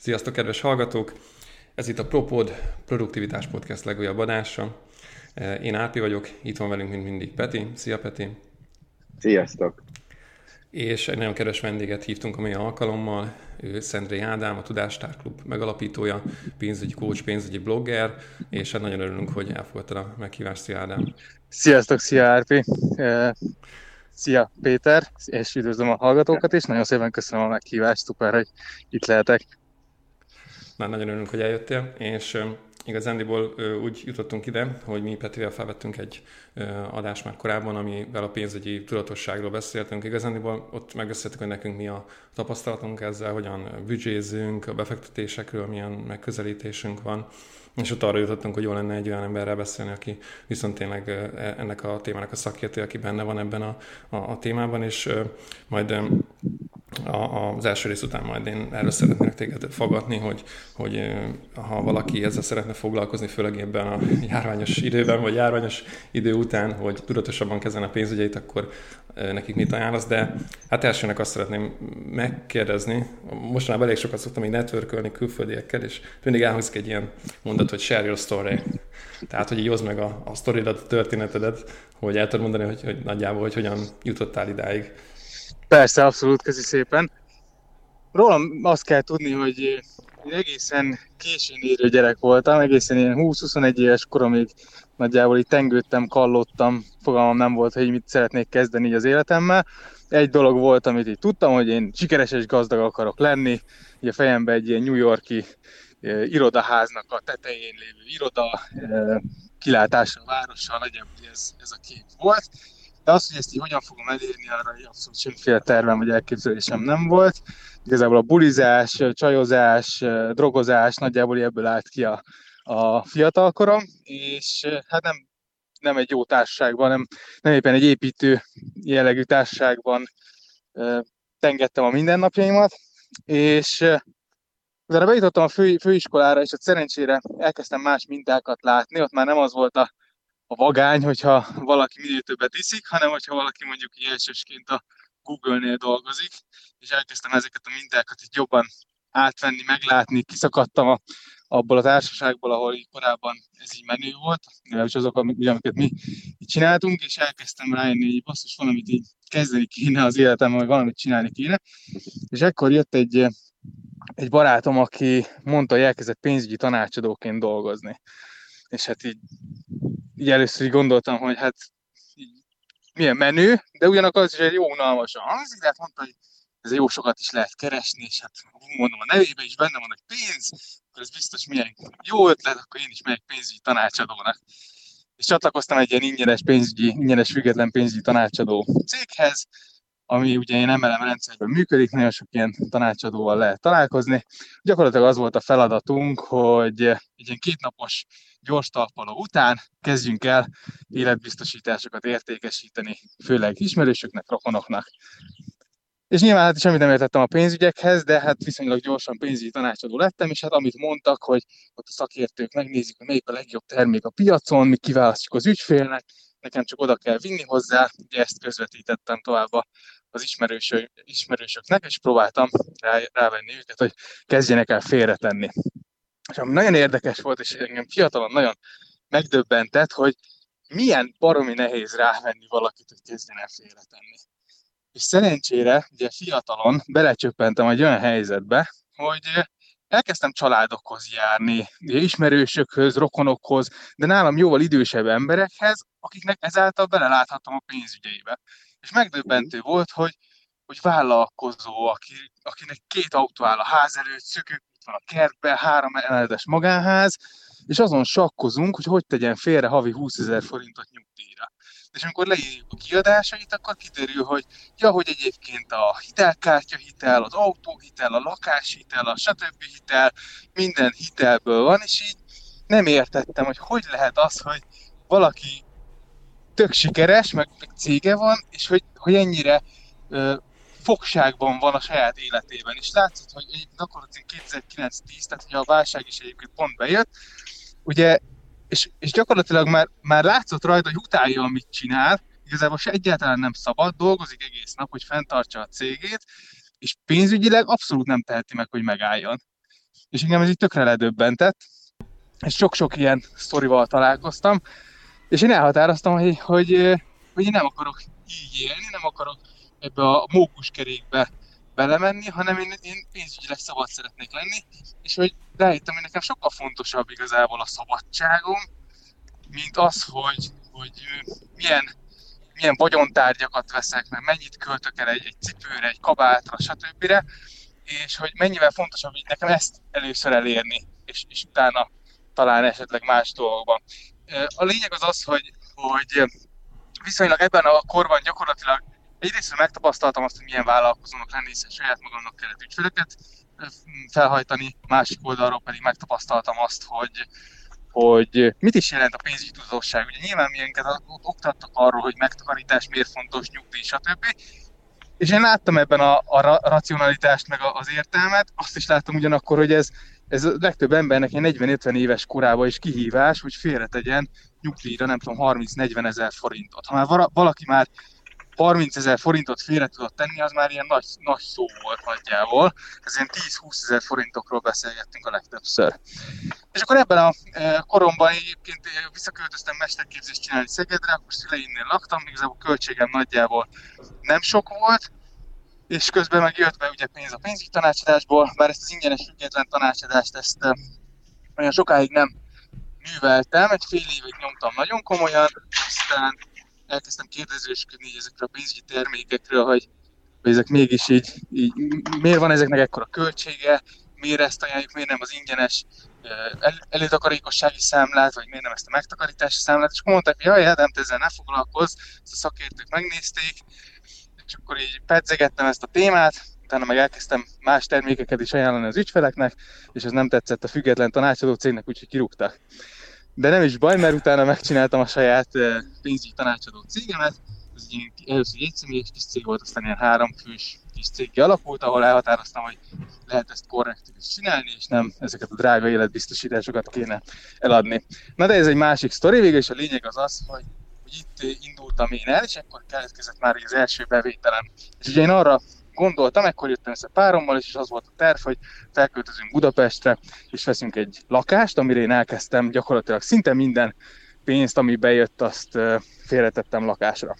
Sziasztok, kedves hallgatók! Ez itt a ProPod Produktivitás Podcast legújabb adása. Én Ápi vagyok, itt van velünk, mint mindig Peti. Szia, Peti! Sziasztok! És egy nagyon kedves vendéget hívtunk a mai alkalommal, ő Szendré Ádám, a Tudástárklub megalapítója, pénzügyi coach, pénzügyi blogger, és hát nagyon örülünk, hogy elfogadtad a meghívást. Szia, Ádám! Sziasztok, szia, Árpi! Szia Péter, és üdvözlöm a hallgatókat is, nagyon szépen köszönöm a meghívást, szuper, hogy itt lehetek. Már nagyon örülünk, hogy eljöttél, és igazándiból úgy jutottunk ide, hogy mi Petrivel felvettünk egy adást már korábban, amivel a pénzügyi tudatosságról beszéltünk. Igazándiból ott megbeszéltük, hogy nekünk mi a tapasztalatunk ezzel, hogyan büdzsézünk, a befektetésekről milyen megközelítésünk van, és ott arra jutottunk, hogy jó lenne egy olyan emberrel beszélni, aki viszont tényleg e, ennek a témának a szakértő, aki benne van ebben a, a, a témában, és majd a, az első rész után majd én erről szeretnék téged fogadni, hogy, hogy ha valaki ezzel szeretne foglalkozni, főleg ebben a járványos időben, vagy járványos idő után, hogy tudatosabban kezelni a pénzügyeit, akkor nekik mit ajánlasz, de hát elsőnek azt szeretném megkérdezni, mostanában elég sokat szoktam így networkölni külföldiekkel, és mindig elhangzik egy ilyen mondat, hogy share your story. Tehát, hogy így hozd meg a, a sztoridat, a történetedet, hogy el tudod mondani, hogy, hogy nagyjából, hogy hogyan jutottál idáig. Persze, abszolút, közi szépen. Rólam azt kell tudni, hogy egészen későn érő gyerek voltam, egészen ilyen 20-21 éves koromig nagyjából így tengődtem, kallottam, fogalmam nem volt, hogy mit szeretnék kezdeni így az életemmel. Egy dolog volt, amit így tudtam, hogy én sikeres és gazdag akarok lenni. Ugye a fejemben egy ilyen New Yorki eh, irodaháznak a tetején lévő iroda, eh, kilátásra a várossal, nagyjából ez, ez a kép volt. De az, hogy ezt így hogyan fogom elérni, arra abszolút semmiféle tervem vagy elképzelésem nem volt. Igazából a bulizás, csajozás, drogozás nagyjából ebből állt ki a, a fiatalkorom, és hát nem, nem egy jó társaságban, nem, nem éppen egy építő jellegű társaságban tengettem a mindennapjaimat, és utána bejutottam a fő, főiskolára, és ott szerencsére elkezdtem más mintákat látni, ott már nem az volt a a vagány, hogyha valaki minél többet iszik, hanem hogyha valaki mondjuk elsősként a Google-nél dolgozik, és elkezdtem ezeket a mintákat így jobban átvenni, meglátni, kiszakadtam a, abból a társaságból, ahol így korábban ez így menő volt, legalábbis azok, amiket mi így csináltunk, és elkezdtem rájönni, hogy basszus, valamit így kezdeni kéne az életemben, vagy valamit csinálni kéne. És ekkor jött egy, egy barátom, aki mondta, hogy elkezdett pénzügyi tanácsadóként dolgozni. És hát így így először így gondoltam, hogy hát így, milyen menő, de ugyanakkor az is egy jó unalmasan hangzik, de hát mondta, hogy ez jó sokat is lehet keresni, és hát mondom a nevébe is benne van, hogy pénz, akkor ez biztos milyen jó ötlet, akkor én is megyek pénzügyi tanácsadónak. És csatlakoztam egy ilyen ingyenes pénzügyi, ingyenes független pénzügyi tanácsadó céghez, ami ugye én MLM rendszerben működik, nagyon sok ilyen tanácsadóval lehet találkozni. Gyakorlatilag az volt a feladatunk, hogy egy ilyen kétnapos gyors talpaló után kezdjünk el életbiztosításokat értékesíteni, főleg ismerősöknek, rokonoknak. És nyilván hát semmit nem értettem a pénzügyekhez, de hát viszonylag gyorsan pénzügyi tanácsadó lettem, és hát amit mondtak, hogy ott a szakértők megnézik, hogy melyik a legjobb termék a piacon, mi kiválasztjuk az ügyfélnek, nekem csak oda kell vinni hozzá, ugye ezt közvetítettem tovább az ismerősök, ismerősöknek, és próbáltam rá, rávenni őket, hogy kezdjenek el félretenni. És ami nagyon érdekes volt, és engem fiatalon nagyon megdöbbentett, hogy milyen baromi nehéz rávenni valakit, hogy kezdjen el félretenni. És szerencsére, ugye fiatalon belecsöppentem egy olyan helyzetbe, hogy elkezdtem családokhoz járni, ismerősökhöz, rokonokhoz, de nálam jóval idősebb emberekhez, akiknek ezáltal beleláthattam a pénzügyeibe. És megdöbbentő volt, hogy, hogy vállalkozó, aki, akinek két autó áll a ház előtt, szökők van a kertben, három emeletes magánház, és azon sakkozunk, hogy hogy tegyen félre havi 20 ezer forintot nyugdíjra. És amikor leírjuk a kiadásait, akkor kiderül, hogy ja, hogy egyébként a hitelkártya hitel, az autóhitel, a lakáshitel, a stb. hitel, minden hitelből van, és így nem értettem, hogy hogy lehet az, hogy valaki tök sikeres, meg, meg cége van, és hogy, hogy ennyire fogságban van a saját életében. És látszott, hogy egyébként akkor 2009-10, tehát hogy a válság is egyébként pont bejött, ugye, és, és gyakorlatilag már, már látszott rajta, hogy utálja, amit csinál, igazából se egyáltalán nem szabad, dolgozik egész nap, hogy fenntartsa a cégét, és pénzügyileg abszolút nem teheti meg, hogy megálljon. És engem ez így tökre ledöbbentett, és sok-sok ilyen sztorival találkoztam, és én elhatároztam, hogy, hogy, hogy én nem akarok így élni, nem akarok ebbe a mókuskerékbe belemenni, hanem én, én pénzügyileg szabad szeretnék lenni, és hogy rájöttem, hogy nekem sokkal fontosabb igazából a szabadságom, mint az, hogy, hogy milyen, milyen vagyontárgyakat veszek, meg mennyit költök el egy, egy cipőre, egy kabátra, stb. És hogy mennyivel fontosabb így nekem ezt először elérni, és, és utána talán esetleg más dolgokban. A lényeg az az, hogy, hogy viszonylag ebben a korban gyakorlatilag egyrészt megtapasztaltam azt, hogy milyen vállalkozónak lenni, hiszen saját magamnak kellett ügyfeleket felhajtani, másik oldalról pedig megtapasztaltam azt, hogy, hogy mit is jelent a pénzügyi tudatosság. Ugye nyilván milyenket oktattak arról, hogy megtakarítás miért fontos, nyugdíj, stb. És én láttam ebben a, a racionalitást, meg az értelmet, azt is láttam ugyanakkor, hogy ez, ez a legtöbb embernek ilyen 40-50 éves korában is kihívás, hogy félretegyen nyugdíjra, nem tudom, 30-40 ezer forintot. Ha már valaki már 30 ezer forintot félre tudott tenni, az már ilyen nagy, nagy szó volt nagyjából. Ez ilyen 10-20 ezer forintokról beszélgettünk a legtöbbször. És akkor ebben a e, koromban egyébként visszaköltöztem mesterképzést csinálni Szegedre, akkor szüleimnél laktam, igazából költségem nagyjából nem sok volt, és közben meg jött be ugye pénz a pénzügyi tanácsadásból, bár ezt az ingyenes független tanácsadást ezt e, olyan sokáig nem műveltem, egy fél évig nyomtam nagyon komolyan, aztán elkezdtem kérdezősködni ezekről a pénzügyi termékekről, hogy, hogy ezek mégis így, így, miért van ezeknek ekkora költsége, miért ezt ajánljuk, miért nem az ingyenes el, előtakarékossági számlát, vagy miért nem ezt a megtakarítási számlát, és akkor mondták, hogy jaj, Ádám, te ezzel ne foglalkozz, ezt a szakértők megnézték, és akkor így pedzegettem ezt a témát, utána meg elkezdtem más termékeket is ajánlani az ügyfeleknek, és ez nem tetszett a független tanácsadó cégnek, úgyhogy kirúgtak de nem is baj, mert utána megcsináltam a saját pénzügyi tanácsadó cégemet, ez egy először egy személyes kis cég volt, aztán ilyen három fős kis cég alakult, ahol elhatároztam, hogy lehet ezt korrektül is csinálni, és nem ezeket a drága életbiztosításokat kéne eladni. Na de ez egy másik sztori, végül és a lényeg az az, hogy, hogy itt indultam én el, és akkor keletkezett már az első bevételem. És ugye én arra gondoltam, ekkor jöttem össze párommal, és az volt a terv, hogy felköltözünk Budapestre, és veszünk egy lakást, amire én elkezdtem gyakorlatilag szinte minden pénzt, ami bejött, azt félretettem lakásra.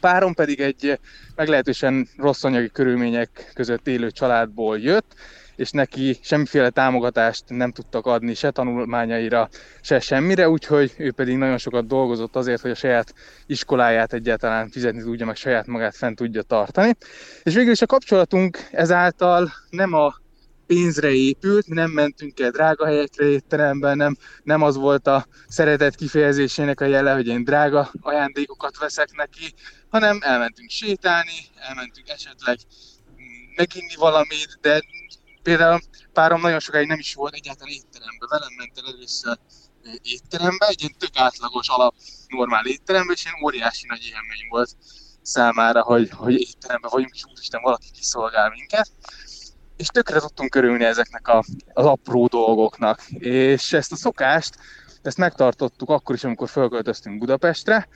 Párom pedig egy meglehetősen rossz anyagi körülmények között élő családból jött, és neki semmiféle támogatást nem tudtak adni se tanulmányaira, se semmire, úgyhogy ő pedig nagyon sokat dolgozott azért, hogy a saját iskoláját egyáltalán fizetni tudja, meg saját magát fent tudja tartani. És végül is a kapcsolatunk ezáltal nem a pénzre épült, nem mentünk el drága helyekre étteremben, nem, nem az volt a szeretet kifejezésének a jele, hogy én drága ajándékokat veszek neki, hanem elmentünk sétálni, elmentünk esetleg meginni valamit, de például párom nagyon sokáig nem is volt egyáltalán étterembe, velem ment el először étterembe, egy ilyen tök átlagos alap normál étterembe, és ilyen óriási nagy élmény volt számára, hogy, hogy étterembe vagyunk, és úristen, valaki kiszolgál minket. És tökre tudtunk körülni ezeknek a, az apró dolgoknak. És ezt a szokást, ezt megtartottuk akkor is, amikor fölköltöztünk Budapestre,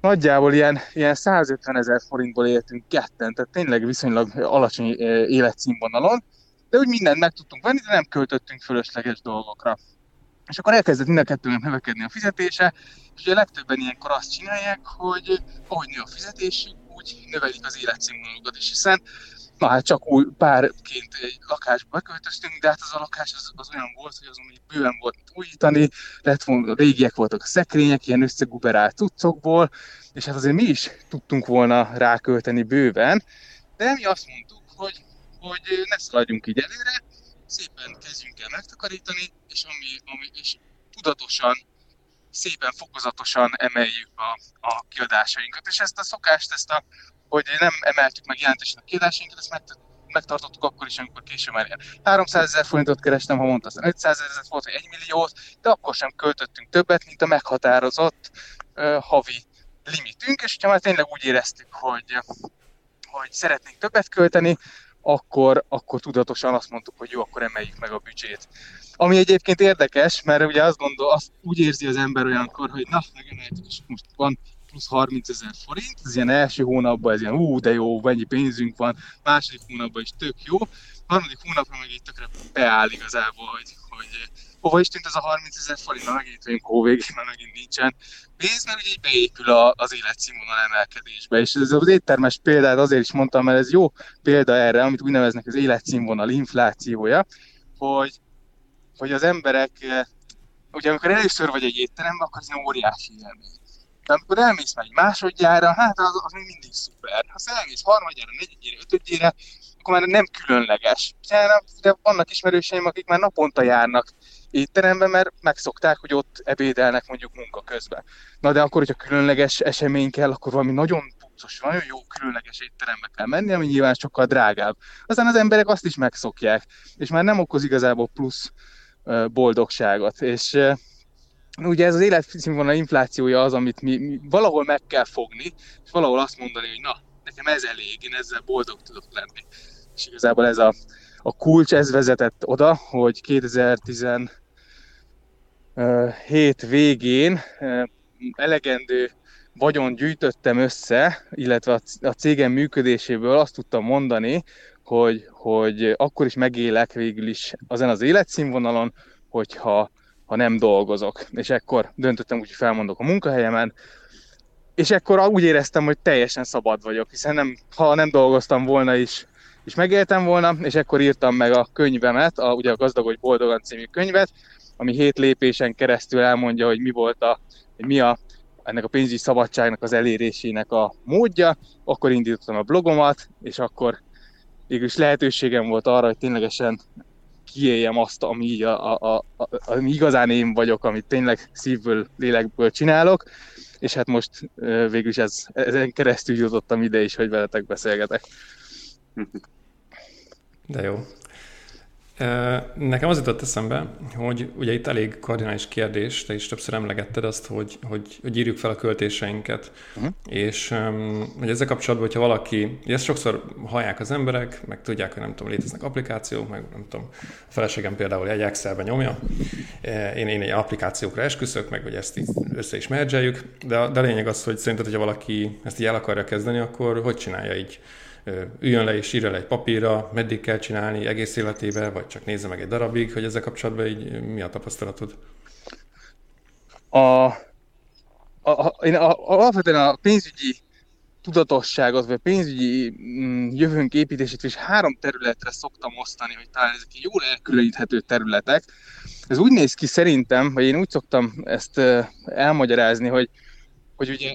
nagyjából ilyen, ilyen 150 ezer forintból éltünk ketten, tehát tényleg viszonylag alacsony életszínvonalon, de úgy mindent meg tudtunk venni, de nem költöttünk fölösleges dolgokra. És akkor elkezdett mind a kettőnek növekedni a fizetése, és ugye legtöbben ilyenkor azt csinálják, hogy ahogy nő a fizetésük, úgy növelik az életszínvonalukat is, hiszen na hát csak új párként egy lakásba beköltöztünk, de hát az a lakás az, az olyan volt, hogy azon még bőven volt újítani, lett volna, régiek voltak a szekrények, ilyen összeguberált cuccokból, és hát azért mi is tudtunk volna rákölteni bőven, de mi azt mondtuk, hogy hogy ne szaladjunk így előre, szépen kezdjünk el megtakarítani, és, ami, ami, és tudatosan, szépen fokozatosan emeljük a, a kiadásainkat. És ezt a szokást, ezt a, hogy nem emeltük meg jelentősen a kiadásainkat, ezt meg, megtartottuk akkor is, amikor később már 300 ezer forintot kerestem, ha aztán 500 ezer volt, vagy 1 milliót, de akkor sem költöttünk többet, mint a meghatározott uh, havi limitünk, és ha már tényleg úgy éreztük, hogy, hogy szeretnénk többet költeni, akkor, akkor tudatosan azt mondtuk, hogy jó, akkor emeljük meg a büdzsét. Ami egyébként érdekes, mert ugye azt gondol, azt úgy érzi az ember olyankor, hogy na, megemeltük, és most van plusz 30 ezer forint, ez ilyen első hónapban ez ilyen, ú, de jó, mennyi pénzünk van, második hónapban is tök jó, harmadik hónapban meg itt tökre beáll igazából, hogy, hogy hova is tűnt ez a 30 ezer forint, na megint vagyunk hóvégén, mert megint nincsen pénz, mert így beépül a, az életszínvonal emelkedésbe. És ez az éttermes példát azért is mondtam, mert ez jó példa erre, amit úgy neveznek az életszínvonal inflációja, hogy, hogy az emberek, ugye amikor először vagy egy étteremben, akkor ez egy óriási élmény. De amikor elmész meg másodjára, hát az, az még mindig szuper. Ha elmész harmadjára, negyedjére, ötödjére, akkor már nem különleges. De vannak ismerőseim, akik már naponta járnak étteremben, mert megszokták, hogy ott ebédelnek mondjuk munka közben. Na de akkor, hogyha különleges esemény kell, akkor valami nagyon puccos, nagyon jó különleges étterembe kell menni, ami nyilván sokkal drágább. Aztán az emberek azt is megszokják, és már nem okoz igazából plusz boldogságot. És ugye ez az életszínvonal inflációja az, amit mi, mi valahol meg kell fogni, és valahol azt mondani, hogy na, nekem ez elég, én ezzel boldog tudok lenni. És igazából ez a, a kulcs, ez vezetett oda, hogy 2017 végén elegendő vagyon gyűjtöttem össze, illetve a cégem működéséből azt tudtam mondani, hogy, hogy akkor is megélek végül is azon az életszínvonalon, hogyha ha nem dolgozok. És ekkor döntöttem úgy, hogy felmondok a munkahelyemen, és ekkor úgy éreztem, hogy teljesen szabad vagyok, hiszen nem, ha nem dolgoztam volna is, és megéltem volna, és ekkor írtam meg a könyvemet, a, ugye a Gazdagodj Boldogan című könyvet, ami hét lépésen keresztül elmondja, hogy mi volt a, hogy mi a ennek a pénzügyi szabadságnak az elérésének a módja, akkor indítottam a blogomat, és akkor végülis lehetőségem volt arra, hogy ténylegesen kiéljem azt, ami, a, a, a, a, ami igazán én vagyok, amit tényleg szívből, lélekből csinálok, és hát most végülis ez, ezen keresztül jutottam ide is, hogy veletek beszélgetek. De jó. Nekem az jutott eszembe, hogy ugye itt elég kardinális kérdés, te is többször emlegetted azt, hogy, hogy, hogy írjuk fel a költéseinket. Uh-huh. És hogy ezzel kapcsolatban, hogyha valaki, ugye ezt sokszor hallják az emberek, meg tudják, hogy nem tudom, léteznek applikációk, meg nem tudom, a feleségem például egy Excelben nyomja, én, én egy applikációkra esküszök, meg hogy ezt így össze is mergeljük, de, de a lényeg az, hogy szerinted, hogyha valaki ezt így el akarja kezdeni, akkor hogy csinálja így? Üljön le és írja le egy papírra, meddig kell csinálni egész életébe, vagy csak nézze meg egy darabig, hogy ezzel kapcsolatban így mi a tapasztalatod? A, a, én a, alapvetően a pénzügyi tudatosságot, vagy pénzügyi mm, jövőnk építését is három területre szoktam osztani, hogy talán ezek jól elkülöníthető területek. Ez úgy néz ki szerintem, vagy én úgy szoktam ezt elmagyarázni, hogy, hogy ugye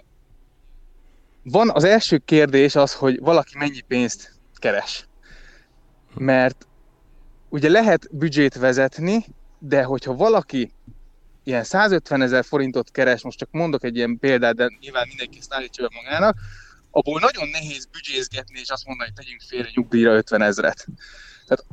van az első kérdés az, hogy valaki mennyi pénzt keres. Mert ugye lehet büdzsét vezetni, de hogyha valaki ilyen 150 ezer forintot keres, most csak mondok egy ilyen példát, de nyilván mindenki ezt állítja be magának, abból nagyon nehéz büdzsézgetni, és azt mondani, hogy tegyünk félre nyugdíjra 50 ezret. Tehát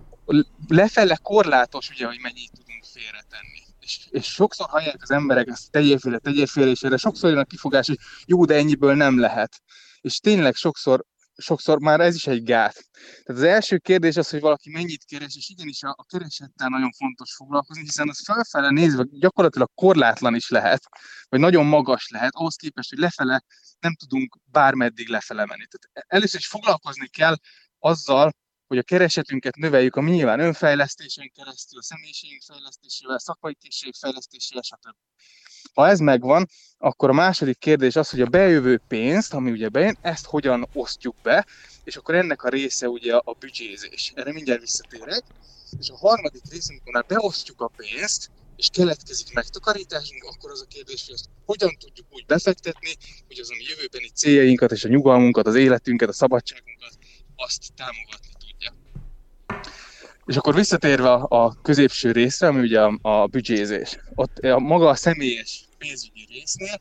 lefele korlátos, ugye, hogy mennyit tudunk félretenni és, és sokszor hallják az emberek ezt tegyél félre, tegyél félre, és erre sokszor jön a kifogás, hogy jó, de ennyiből nem lehet. És tényleg sokszor, sokszor már ez is egy gát. Tehát az első kérdés az, hogy valaki mennyit keres, és igenis a, a keresettel nagyon fontos foglalkozni, hiszen az felfele nézve gyakorlatilag korlátlan is lehet, vagy nagyon magas lehet, ahhoz képest, hogy lefele nem tudunk bármeddig lefele menni. Tehát először is foglalkozni kell azzal, hogy a keresetünket növeljük a mi nyilván önfejlesztésen keresztül, a személyiségünk fejlesztésével, szakmai készség fejlesztésével, stb. Ha ez megvan, akkor a második kérdés az, hogy a bejövő pénzt, ami ugye bejön, ezt hogyan osztjuk be, és akkor ennek a része ugye a büdzsézés. Erre mindjárt visszatérek. És a harmadik rész, amikor már beosztjuk a pénzt, és keletkezik megtakarításunk, akkor az a kérdés, hogy ezt hogyan tudjuk úgy befektetni, hogy az a jövőbeni céljainkat és a nyugalmunkat, az életünket, a szabadságunkat azt támogatni és akkor visszatérve a középső részre, ami ugye a, a büdzsézés, ott a maga a személyes pénzügyi résznél,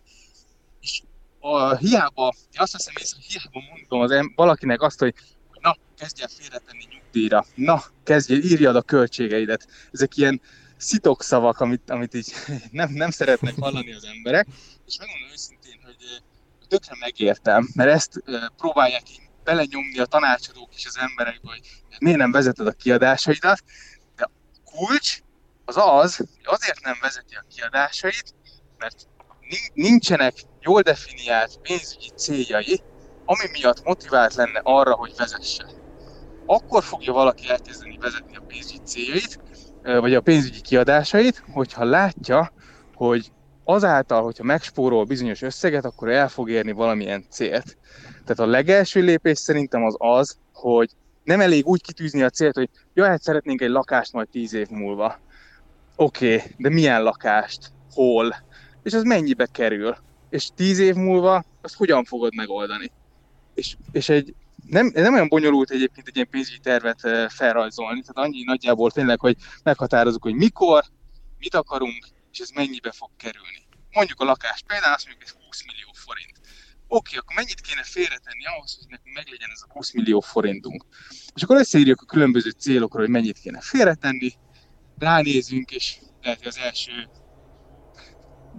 és a, hiába, én azt hiszem észre, hogy hiába mondom az em, valakinek azt, hogy na, kezdj el félretenni nyugdíjra, na, kezdj el, írjad a költségeidet. Ezek ilyen szitokszavak, amit, amit így nem, nem szeretnek hallani az emberek, és megmondom őszintén, hogy tökre megértem, mert ezt próbálják így belenyomni a tanácsadók is az emberekbe, hogy miért nem vezeted a kiadásaidat, de a kulcs az az, hogy azért nem vezeti a kiadásait, mert nincsenek jól definiált pénzügyi céljai, ami miatt motivált lenne arra, hogy vezesse. Akkor fogja valaki elkezdeni vezetni a pénzügyi céljait, vagy a pénzügyi kiadásait, hogyha látja, hogy azáltal, hogyha megspórol bizonyos összeget, akkor el fog érni valamilyen célt. Tehát a legelső lépés szerintem az az, hogy nem elég úgy kitűzni a célt, hogy ja, hát szeretnénk egy lakást majd tíz év múlva. Oké, okay, de milyen lakást? Hol? És az mennyibe kerül? És tíz év múlva azt hogyan fogod megoldani? És, és egy nem, nem olyan bonyolult egyébként egy ilyen pénzügyi tervet felrajzolni, tehát annyi nagyjából tényleg, hogy meghatározunk, hogy mikor, mit akarunk, és ez mennyibe fog kerülni. Mondjuk a lakás például azt mondjuk, hogy 20 millió forint. Oké, akkor mennyit kéne félretenni ahhoz, hogy nekünk meglegyen ez a 20 millió forintunk. És akkor összeírjuk a különböző célokra, hogy mennyit kéne félretenni, ránézünk, és lehet, hogy az első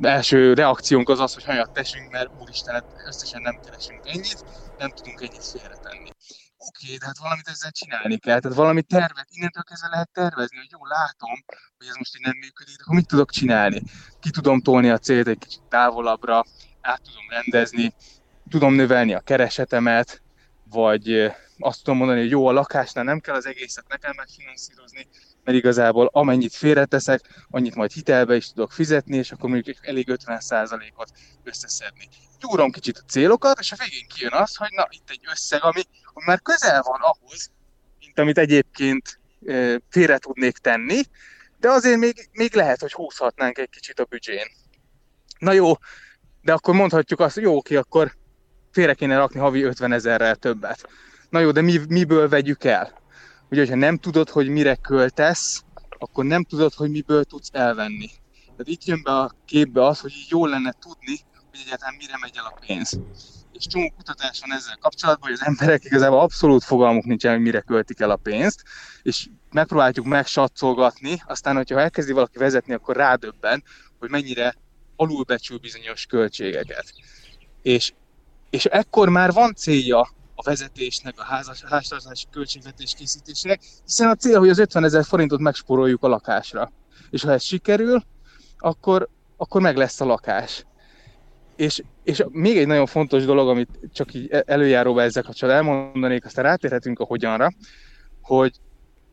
első reakciónk az az, hogy hajat teszünk, mert úristen, hát összesen nem keresünk ennyit, nem tudunk ennyit félretenni. Oké, okay, de hát valamit ezzel csinálni kell, tehát valami tervet, innentől kezdve lehet tervezni, hogy jó, látom, hogy ez most így nem működik, de akkor mit tudok csinálni? Ki tudom tolni a célt egy kicsit távolabbra, át tudom rendezni, tudom növelni a keresetemet, vagy azt tudom mondani, hogy jó, a lakásnál nem kell az egészet nekem megfinanszírozni, mert igazából amennyit félreteszek, annyit majd hitelbe is tudok fizetni, és akkor mondjuk elég 50%-ot összeszedni. Gyúrom kicsit a célokat, és a végén kijön az, hogy na, itt egy összeg, ami, ami már közel van ahhoz, mint amit egyébként e, félre tudnék tenni, de azért még, még lehet, hogy húzhatnánk egy kicsit a büdzsén. Na jó, de akkor mondhatjuk azt, hogy jó, oké, akkor félre kéne rakni havi 50 ezerrel többet. Na jó, de mi, miből vegyük el? Ugye, hogyha nem tudod, hogy mire költesz, akkor nem tudod, hogy miből tudsz elvenni. Tehát itt jön be a képbe az, hogy jól lenne tudni, hogy egyáltalán mire megy el a pénz. És csomó kutatás van ezzel kapcsolatban, hogy az emberek igazából abszolút fogalmuk nincsen, hogy mire költik el a pénzt, és megpróbáljuk megsatszolgatni, aztán, hogyha elkezdi valaki vezetni, akkor rádöbben, hogy mennyire alulbecsül bizonyos költségeket. És, és ekkor már van célja a vezetésnek, a háztartási költségvetés készítésének, hiszen a cél, hogy az 50 ezer forintot megspóroljuk a lakásra. És ha ez sikerül, akkor, akkor meg lesz a lakás. És, és még egy nagyon fontos dolog, amit csak így előjáróba ezzel kapcsolatban elmondanék, aztán rátérhetünk a hogyanra, hogy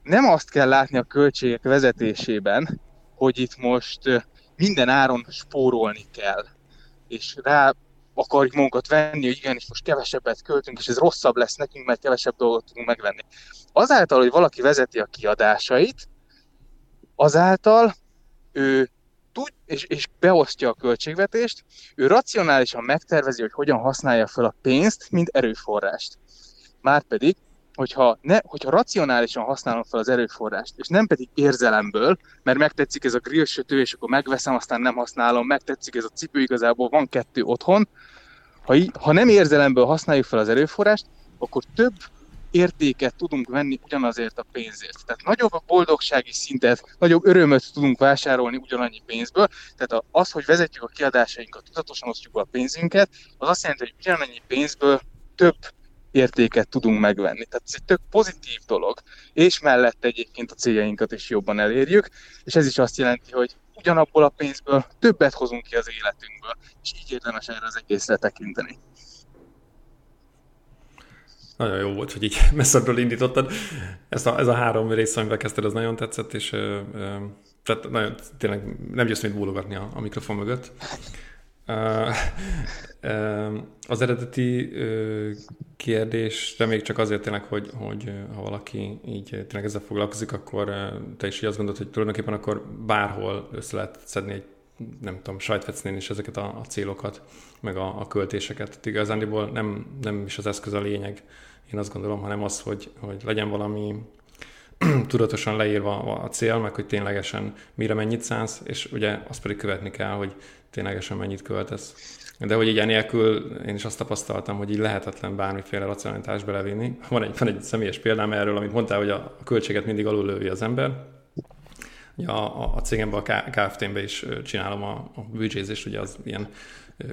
nem azt kell látni a költségek vezetésében, hogy itt most minden áron spórolni kell, és rá akarjuk magunkat venni, hogy igen, és most kevesebbet költünk, és ez rosszabb lesz nekünk, mert kevesebb dolgot tudunk megvenni. Azáltal, hogy valaki vezeti a kiadásait, azáltal ő tud, és, és beosztja a költségvetést, ő racionálisan megtervezi, hogy hogyan használja fel a pénzt, mint erőforrást. Márpedig hogyha, ne, hogyha racionálisan használom fel az erőforrást, és nem pedig érzelemből, mert megtetszik ez a grillsütő, és akkor megveszem, aztán nem használom, megtetszik ez a cipő, igazából van kettő otthon, ha, ha nem érzelemből használjuk fel az erőforrást, akkor több értéket tudunk venni ugyanazért a pénzért. Tehát nagyobb a boldogsági szintet, nagyobb örömöt tudunk vásárolni ugyanannyi pénzből. Tehát az, hogy vezetjük a kiadásainkat, tudatosan osztjuk a pénzünket, az azt jelenti, hogy ugyanannyi pénzből több értéket tudunk megvenni. Tehát ez egy tök pozitív dolog, és mellett egyébként a céljainkat is jobban elérjük, és ez is azt jelenti, hogy ugyanabból a pénzből többet hozunk ki az életünkből, és így érdemes erre az egészre tekinteni. Nagyon jó volt, hogy így messzebbről indítottad. Ez a, ez a három rész, amivel kezdted, az nagyon tetszett, és ö, ö, tehát nagyon, tényleg nem győztem itt bólogatni a, a mikrofon mögött. Az eredeti kérdésre még csak azért tényleg, hogy, hogy ha valaki így tényleg ezzel foglalkozik, akkor te is így azt gondolod, hogy tulajdonképpen akkor bárhol össze lehet szedni egy nem tudom, sajtfecnén is ezeket a, a célokat, meg a, a költéseket. Tehát igazándiból nem, nem is az eszköz a lényeg, én azt gondolom, hanem az, hogy, hogy legyen valami tudatosan leírva a cél, meg hogy ténylegesen mire mennyit szánsz, és ugye azt pedig követni kell, hogy ténylegesen mennyit költesz. De hogy így enélkül én is azt tapasztaltam, hogy így lehetetlen bármiféle racionalitást belevinni. Van egy, van egy személyes példám erről, amit mondtál, hogy a, a költséget mindig alul lövi az ember. a, a, a cégemben, a KFT-ben is csinálom a, a büdzsézést, ugye az ilyen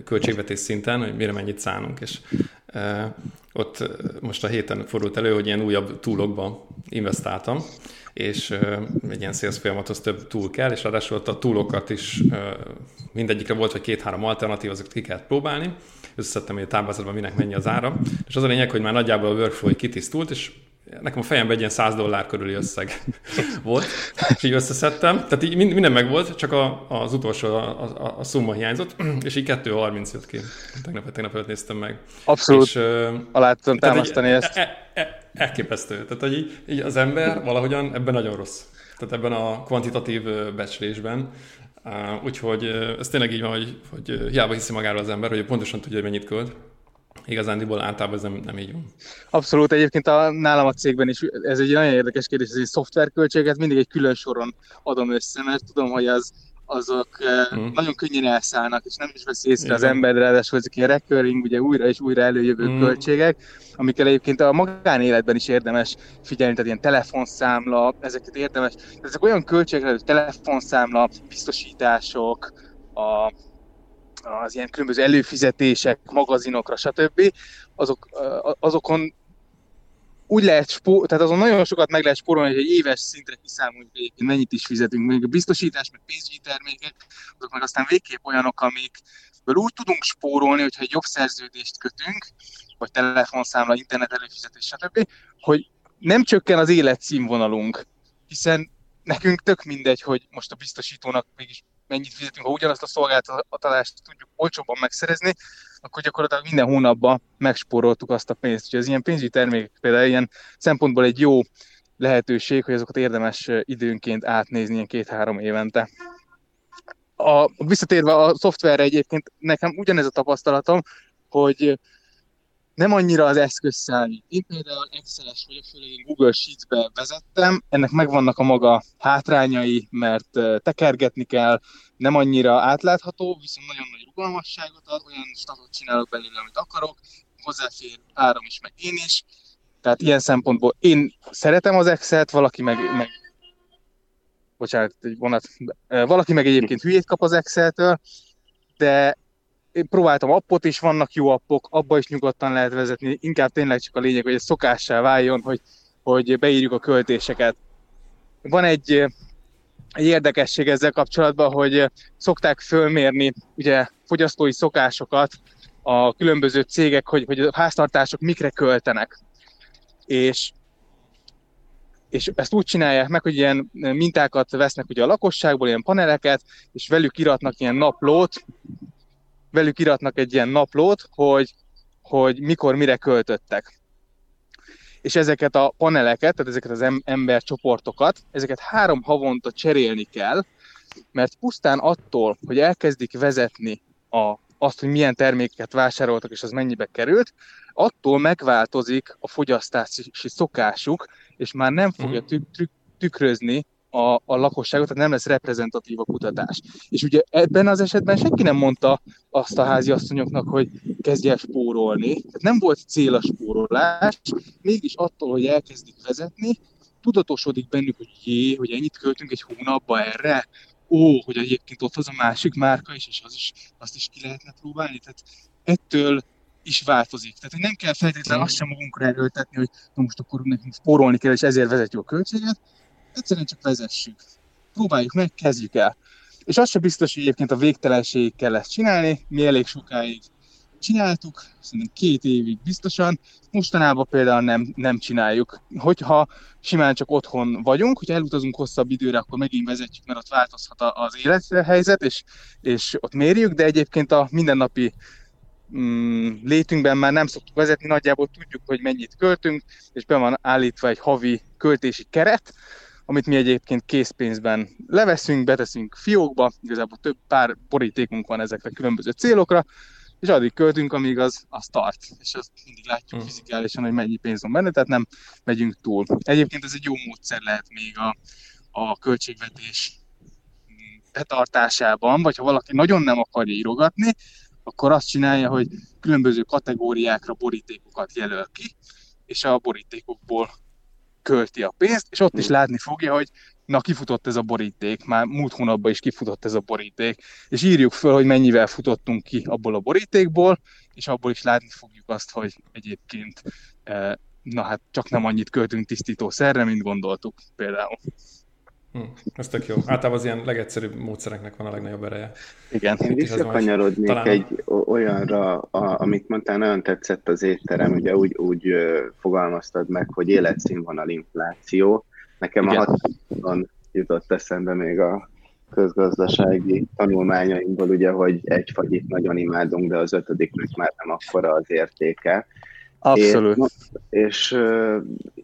költségvetés szinten, hogy mire mennyit szánunk, és e, ott most a héten fordult elő, hogy ilyen újabb túlokba investáltam, és egy ilyen sales folyamathoz több túl kell, és ráadásul a túlokat is mindegyikre volt, vagy két-három alternatív, azokat ki kellett próbálni, összeszedtem, hogy a táblázatban minek mennyi az ára, és az a lényeg, hogy már nagyjából a workflow kitisztult, és nekem a fejemben egy ilyen 100 dollár körüli összeg volt, és így összeszedtem, tehát így minden meg volt, csak a, az utolsó, a, a, a szumma hiányzott, és így 2.30 jött ki. Tegnap, tegnap előtt néztem meg. Abszolút, és, alá tudom támasztani ezt. E, e, e, elképesztő. Tehát, hogy így, így az ember valahogyan ebben nagyon rossz. Tehát ebben a kvantitatív becslésben. Úgyhogy ez tényleg így van, hogy, hogy hiába hiszi magáról az ember, hogy pontosan tudja, hogy mennyit költ, igazándiból általában ez nem, nem így van. Abszolút, egyébként a, nálam a cégben is ez egy nagyon érdekes kérdés, ez egy szoftverköltséget mindig egy külön soron adom össze, mert tudom, hogy az, azok mm. nagyon könnyen elszállnak, és nem is vesz észre Igen. az ember, ráadásul ezek ilyen recurring, ugye újra és újra előjövő mm. költségek, amikkel egyébként a magánéletben is érdemes figyelni, tehát ilyen telefonszámla, ezeket érdemes, ezek olyan költségek, hogy telefonszámla, biztosítások, a az ilyen különböző előfizetések, magazinokra, stb. Azok, azokon úgy lehet, spó, tehát azon nagyon sokat meg lehet spórolni, hogy egy éves szintre kiszámoljuk egyébként mennyit is fizetünk, még a biztosítás, meg pénzügyi termékek, azok meg aztán végképp olyanok, amikből úgy tudunk spórolni, hogyha egy jobb szerződést kötünk, vagy telefonszámla, internet előfizetés, stb., hogy nem csökken az életszínvonalunk, hiszen nekünk tök mindegy, hogy most a biztosítónak mégis mennyit fizetünk, ha ugyanazt a szolgáltatást tudjuk olcsóbban megszerezni, akkor gyakorlatilag minden hónapban megspóroltuk azt a pénzt. Úgyhogy az ilyen pénzügyi termék például ilyen szempontból egy jó lehetőség, hogy azokat érdemes időnként átnézni ilyen két-három évente. A, visszatérve a szoftverre egyébként nekem ugyanez a tapasztalatom, hogy nem annyira az eszköz számít. Én például Excel-es vagyok, főleg én Google Sheets-be vezettem, ennek megvannak a maga hátrányai, mert tekergetni kell, nem annyira átlátható, viszont nagyon nagy rugalmasságot ad, olyan statot csinálok belőle, amit akarok, hozzáfér áram is, meg én is. Tehát ilyen szempontból én szeretem az Excel-t, valaki meg, meg bocsánat, egy vonat, valaki meg egyébként hülyét kap az Excel-től, de próbáltam appot is, vannak jó appok, abba is nyugodtan lehet vezetni, inkább tényleg csak a lényeg, hogy ez szokássá váljon, hogy, hogy beírjuk a költéseket. Van egy, egy érdekesség ezzel kapcsolatban, hogy szokták fölmérni ugye fogyasztói szokásokat a különböző cégek, hogy, hogy a háztartások mikre költenek. És és ezt úgy csinálják meg, hogy ilyen mintákat vesznek ugye a lakosságból, ilyen paneleket, és velük iratnak ilyen naplót, velük iratnak egy ilyen naplót, hogy, hogy mikor mire költöttek. És ezeket a paneleket, tehát ezeket az embercsoportokat, ezeket három havonta cserélni kell, mert pusztán attól, hogy elkezdik vezetni a, azt, hogy milyen terméket vásároltak és az mennyibe került, attól megváltozik a fogyasztási szokásuk, és már nem fogja mhm. tükrözni a, a lakosságot, tehát nem lesz reprezentatív a kutatás. És ugye ebben az esetben senki nem mondta azt a házi asszonyoknak, hogy kezdj el spórolni. Tehát nem volt cél a spórolás, mégis attól, hogy elkezdik vezetni, tudatosodik bennük, hogy jé, hogy ennyit költünk egy hónapba erre, ó, hogy egyébként ott az a másik márka is, és az is, azt is ki lehetne próbálni. Tehát ettől is változik. Tehát hogy nem kell feltétlenül azt sem magunkra erőltetni, hogy na most akkor nekünk spórolni kell, és ezért vezetjük a költséget, egyszerűen csak vezessük. Próbáljuk meg, kezdjük el. És az sem biztos, hogy egyébként a végtelenségig kell ezt csinálni, mi elég sokáig csináltuk, szerintem két évig biztosan, mostanában például nem, nem csináljuk. Hogyha simán csak otthon vagyunk, hogyha elutazunk hosszabb időre, akkor megint vezetjük, mert ott változhat az élethelyzet, és, és ott mérjük, de egyébként a mindennapi mm, létünkben már nem szoktuk vezetni, nagyjából tudjuk, hogy mennyit költünk, és be van állítva egy havi költési keret, amit mi egyébként készpénzben leveszünk, beteszünk fiókba, igazából több pár borítékunk van ezekre különböző célokra, és addig költünk, amíg az, az tart, és azt mindig látjuk hmm. fizikálisan, hogy mennyi pénz van benne, tehát nem megyünk túl. Egyébként ez egy jó módszer lehet még a, a költségvetés betartásában, vagy ha valaki nagyon nem akarja írogatni, akkor azt csinálja, hogy különböző kategóriákra borítékokat jelöl ki, és a borítékokból költi a pénzt, és ott is látni fogja, hogy na kifutott ez a boríték, már múlt hónapban is kifutott ez a boríték, és írjuk föl, hogy mennyivel futottunk ki abból a borítékból, és abból is látni fogjuk azt, hogy egyébként na hát csak nem annyit költünk tisztítószerre, mint gondoltuk például. Hm, ez tök jó. Általában az ilyen legegyszerűbb módszereknek van a legnagyobb ereje. Igen. Én visszakanyarodnék talán... egy olyanra, a, amit mondtál, nagyon tetszett az étterem, ugye úgy, úgy fogalmaztad meg, hogy életszínvonal infláció. Nekem Igen. a határon jutott eszembe még a közgazdasági tanulmányaimból, ugye, hogy egy fagyit nagyon imádunk, de az ötödiknek már nem akkora az értéke. Abszolút. És, és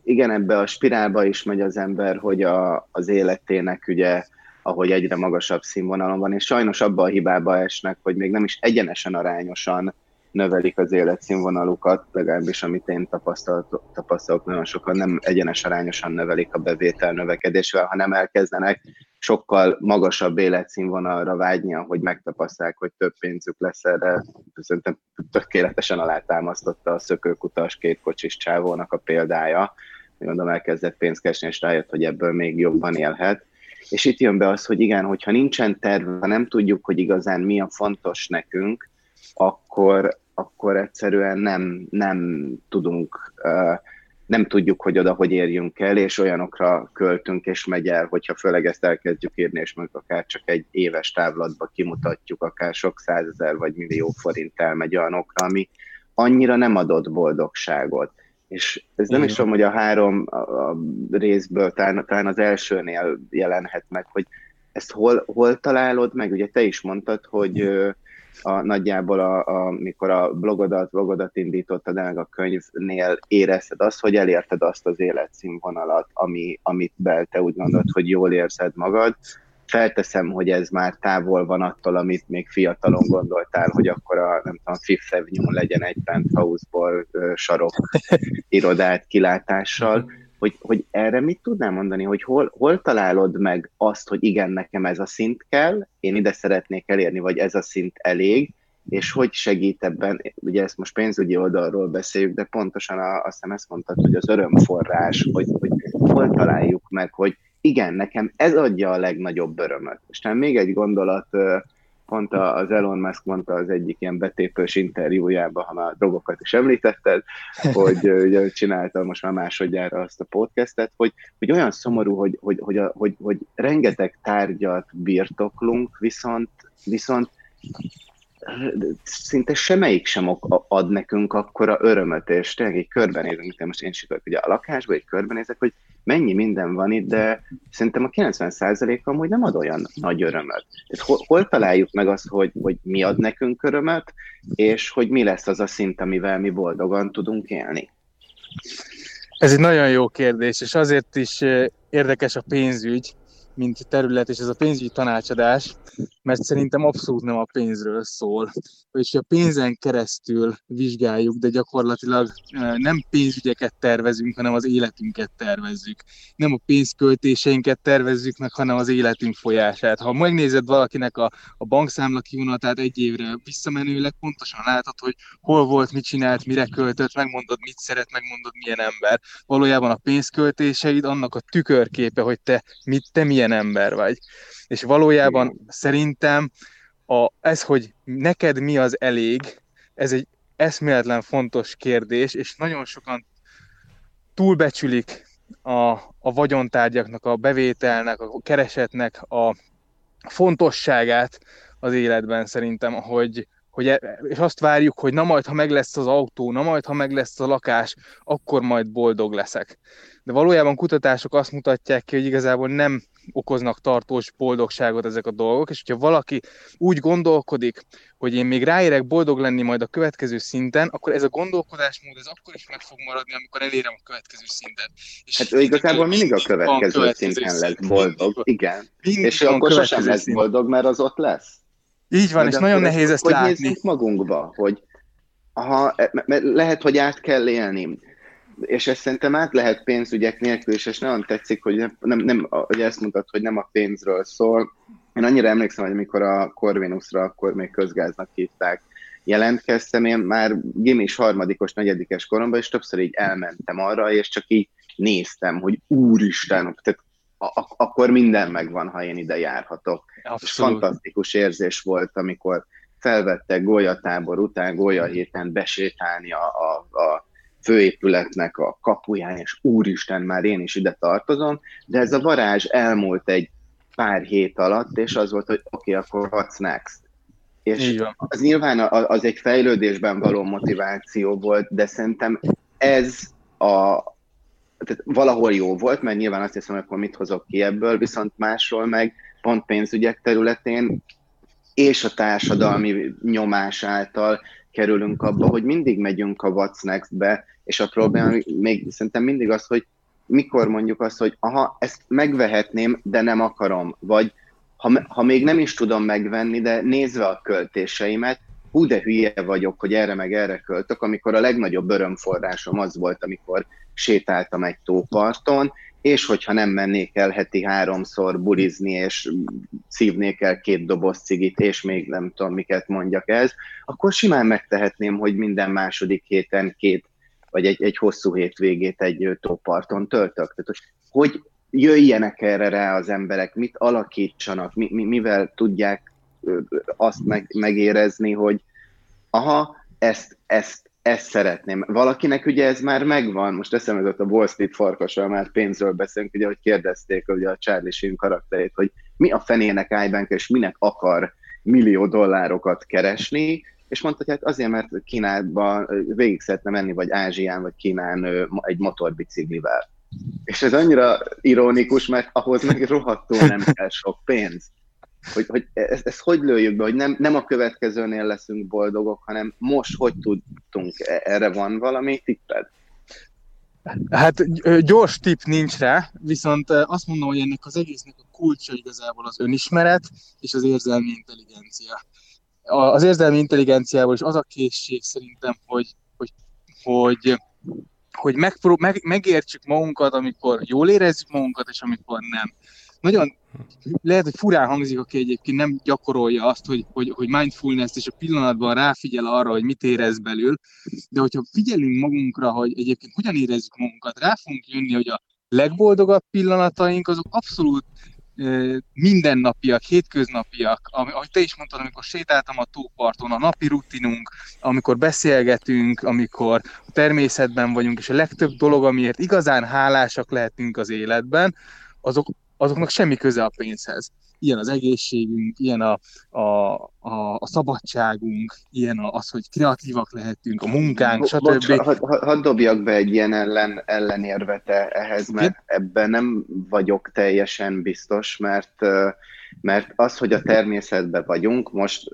igen, ebbe a spirálba is megy az ember, hogy a, az életének ugye, ahogy egyre magasabb színvonalon van, és sajnos abba a hibába esnek, hogy még nem is egyenesen arányosan növelik az életszínvonalukat, legalábbis amit én tapasztalok, nagyon sokan nem egyenes arányosan növelik a bevétel növekedésével, hanem elkezdenek sokkal magasabb életszínvonalra vágyni, hogy megtapasztalják, hogy több pénzük lesz erre. Szerintem tökéletesen alátámasztotta a szökőkutas két kocsis csávónak a példája. Mondom, elkezdett pénzt keresni, és rájött, hogy ebből még jobban élhet. És itt jön be az, hogy igen, hogyha nincsen terv, ha nem tudjuk, hogy igazán mi a fontos nekünk, akkor, akkor egyszerűen nem, nem tudunk nem tudjuk, hogy oda hogy érjünk el, és olyanokra költünk, és megy el, hogyha főleg ezt elkezdjük írni, és meg akár csak egy éves távlatba kimutatjuk, akár sok százezer vagy millió forint elmegy olyanokra, ami annyira nem adott boldogságot. És ez nem is tudom, hogy a három a részből, talán, talán az elsőnél jelenhet meg, hogy ezt hol, hol találod meg? Ugye te is mondtad, hogy a, nagyjából, a, a, mikor a blogodat, blogodat indítottad el a könyvnél, érezted azt, hogy elérted azt az életszínvonalat, ami, amit be te úgy gondolod, hogy jól érzed magad. Felteszem, hogy ez már távol van attól, amit még fiatalon gondoltál, hogy akkor a, nem tudom, Fifth Avenue legyen egy penthouse-ból sarok irodát kilátással hogy, hogy erre mit tudnál mondani, hogy hol, hol találod meg azt, hogy igen, nekem ez a szint kell, én ide szeretnék elérni, vagy ez a szint elég, és hogy segít ebben, ugye ezt most pénzügyi oldalról beszéljük, de pontosan a, azt hiszem ezt mondtad, hogy az örömforrás, hogy, hogy hol találjuk meg, hogy igen, nekem ez adja a legnagyobb örömöt. És még egy gondolat pont az Elon Musk mondta az egyik ilyen betépős interjújában, ha már a drogokat is említetted, hogy ugye csinálta most már másodjára azt a podcastet, hogy, hogy olyan szomorú, hogy, hogy, hogy, hogy, hogy, hogy rengeteg tárgyat birtoklunk, viszont, viszont szinte semmelyik sem ad nekünk akkora örömöt, és tényleg egy körbenézünk, most én is ugye a lakásba, egy körbenézek, hogy mennyi minden van itt, de szerintem a 90% amúgy nem ad olyan nagy örömöt. Tehát hol, hol találjuk meg azt, hogy, hogy mi ad nekünk örömöt, és hogy mi lesz az a szint, amivel mi boldogan tudunk élni? Ez egy nagyon jó kérdés, és azért is eh, érdekes a pénzügy, mint terület, és ez a pénzügyi tanácsadás, mert szerintem abszolút nem a pénzről szól. Vagyis a pénzen keresztül vizsgáljuk, de gyakorlatilag nem pénzügyeket tervezünk, hanem az életünket tervezzük. Nem a pénzköltéseinket tervezzük meg, hanem az életünk folyását. Ha megnézed valakinek a, a bankszámla kivonatát egy évre visszamenőleg, pontosan látod, hogy hol volt, mit csinált, mire költött, megmondod, mit szeret, megmondod, milyen ember. Valójában a pénzköltéseid annak a tükörképe, hogy te, mit, te milyen ember vagy. És valójában Igen. szerintem a, ez, hogy neked mi az elég, ez egy eszméletlen fontos kérdés, és nagyon sokan túlbecsülik a, a vagyontárgyaknak, a bevételnek, a keresetnek a fontosságát az életben szerintem, hogy, hogy, e, és azt várjuk, hogy na majd, ha meg lesz az autó, na majd, ha meg lesz a lakás, akkor majd boldog leszek. De valójában kutatások azt mutatják ki, hogy igazából nem okoznak tartós boldogságot ezek a dolgok, és hogyha valaki úgy gondolkodik, hogy én még ráérek boldog lenni majd a következő szinten, akkor ez a gondolkodásmód ez akkor is meg fog maradni, amikor elérem a következő szintet. És hát ő igazából mindig a következő, következő szinten lesz boldog, igen. Mindig és akkor sosem lesz boldog, mert az ott lesz. Így van, De és nagyon nehéz ezt hogy látni. Hogy magunkba, hogy aha, mert lehet, hogy át kell élni és ezt szerintem át lehet pénzügyek nélkül, és, és nagyon tetszik, hogy nem, nem, hogy ezt mutat, hogy nem a pénzről szól. Én annyira emlékszem, hogy amikor a Corvinusra akkor még közgáznak hívták, jelentkeztem, én már gimis harmadikos, negyedikes koromban, és többször így elmentem arra, és csak így néztem, hogy úristen, tehát ak- akkor minden megvan, ha én ide járhatok. Abszolút. És fantasztikus érzés volt, amikor felvettek golyatábor után, golya héten besétálni a, a, a főépületnek a kapuján, és úristen, már én is ide tartozom, de ez a varázs elmúlt egy pár hét alatt, és az volt, hogy oké, okay, akkor what's next? És az nyilván az egy fejlődésben való motiváció volt, de szerintem ez a, tehát valahol jó volt, mert nyilván azt hiszem, hogy akkor mit hozok ki ebből, viszont másról meg pont pénzügyek területén és a társadalmi nyomás által kerülünk abba, hogy mindig megyünk a What's Next-be, és a probléma még szerintem mindig az, hogy mikor mondjuk azt, hogy aha, ezt megvehetném, de nem akarom, vagy ha, ha még nem is tudom megvenni, de nézve a költéseimet, hú de hülye vagyok, hogy erre meg erre költök, amikor a legnagyobb örömforrásom az volt, amikor sétáltam egy tóparton, és hogyha nem mennék el heti háromszor bulizni, és szívnék el két doboz cigit, és még nem tudom, miket mondjak ez, akkor simán megtehetném, hogy minden második héten két, vagy egy, egy hosszú hétvégét egy tóparton töltök. Tehát, hogy jöjjenek erre rá az emberek, mit alakítsanak, mi, mi, mivel tudják azt meg, megérezni, hogy aha, ezt, ezt, ezt szeretném. Valakinek ugye ez már megvan, most eszembe jutott a Wall Street farkasra, már pénzről beszélünk, ugye, hogy kérdezték ugye a Charlie Sheen karakterét, hogy mi a fenének iBank, és minek akar millió dollárokat keresni, és mondta, hogy hát azért, mert Kínában végig szeretne menni, vagy Ázsián, vagy Kínán egy motorbiciklivel. És ez annyira ironikus, mert ahhoz meg rohadtul nem kell sok pénz hogy, hogy ezt, ezt hogy lőjük be, hogy nem, nem a következőnél leszünk boldogok, hanem most hogy tudtunk, e, erre van valami tipped? Hát gyors tipp nincs rá, viszont azt mondom, hogy ennek az egésznek a kulcsa igazából az önismeret és az érzelmi intelligencia. Az érzelmi intelligenciával is az a készség szerintem, hogy, hogy, hogy, hogy megpró- meg, megértsük magunkat, amikor jól érezzük magunkat, és amikor nem. Nagyon lehet, hogy furán hangzik, aki egyébként nem gyakorolja azt, hogy, hogy, hogy mindfulness és a pillanatban ráfigyel arra, hogy mit érez belül, de hogyha figyelünk magunkra, hogy egyébként hogyan érezzük magunkat, rá fogunk jönni, hogy a legboldogabb pillanataink azok abszolút mindennapiak, hétköznapiak, ahogy te is mondtad, amikor sétáltam a tóparton, a napi rutinunk, amikor beszélgetünk, amikor a természetben vagyunk, és a legtöbb dolog, amiért igazán hálásak lehetünk az életben, azok azoknak semmi köze a pénzhez. Ilyen az egészségünk, ilyen a, a, a, a szabadságunk, ilyen az, hogy kreatívak lehetünk, a munkánk, stb. Bocs, hadd had dobjak be egy ilyen ellen, ellenérvete ehhez, mert ebben nem vagyok teljesen biztos, mert mert az, hogy a természetben vagyunk, most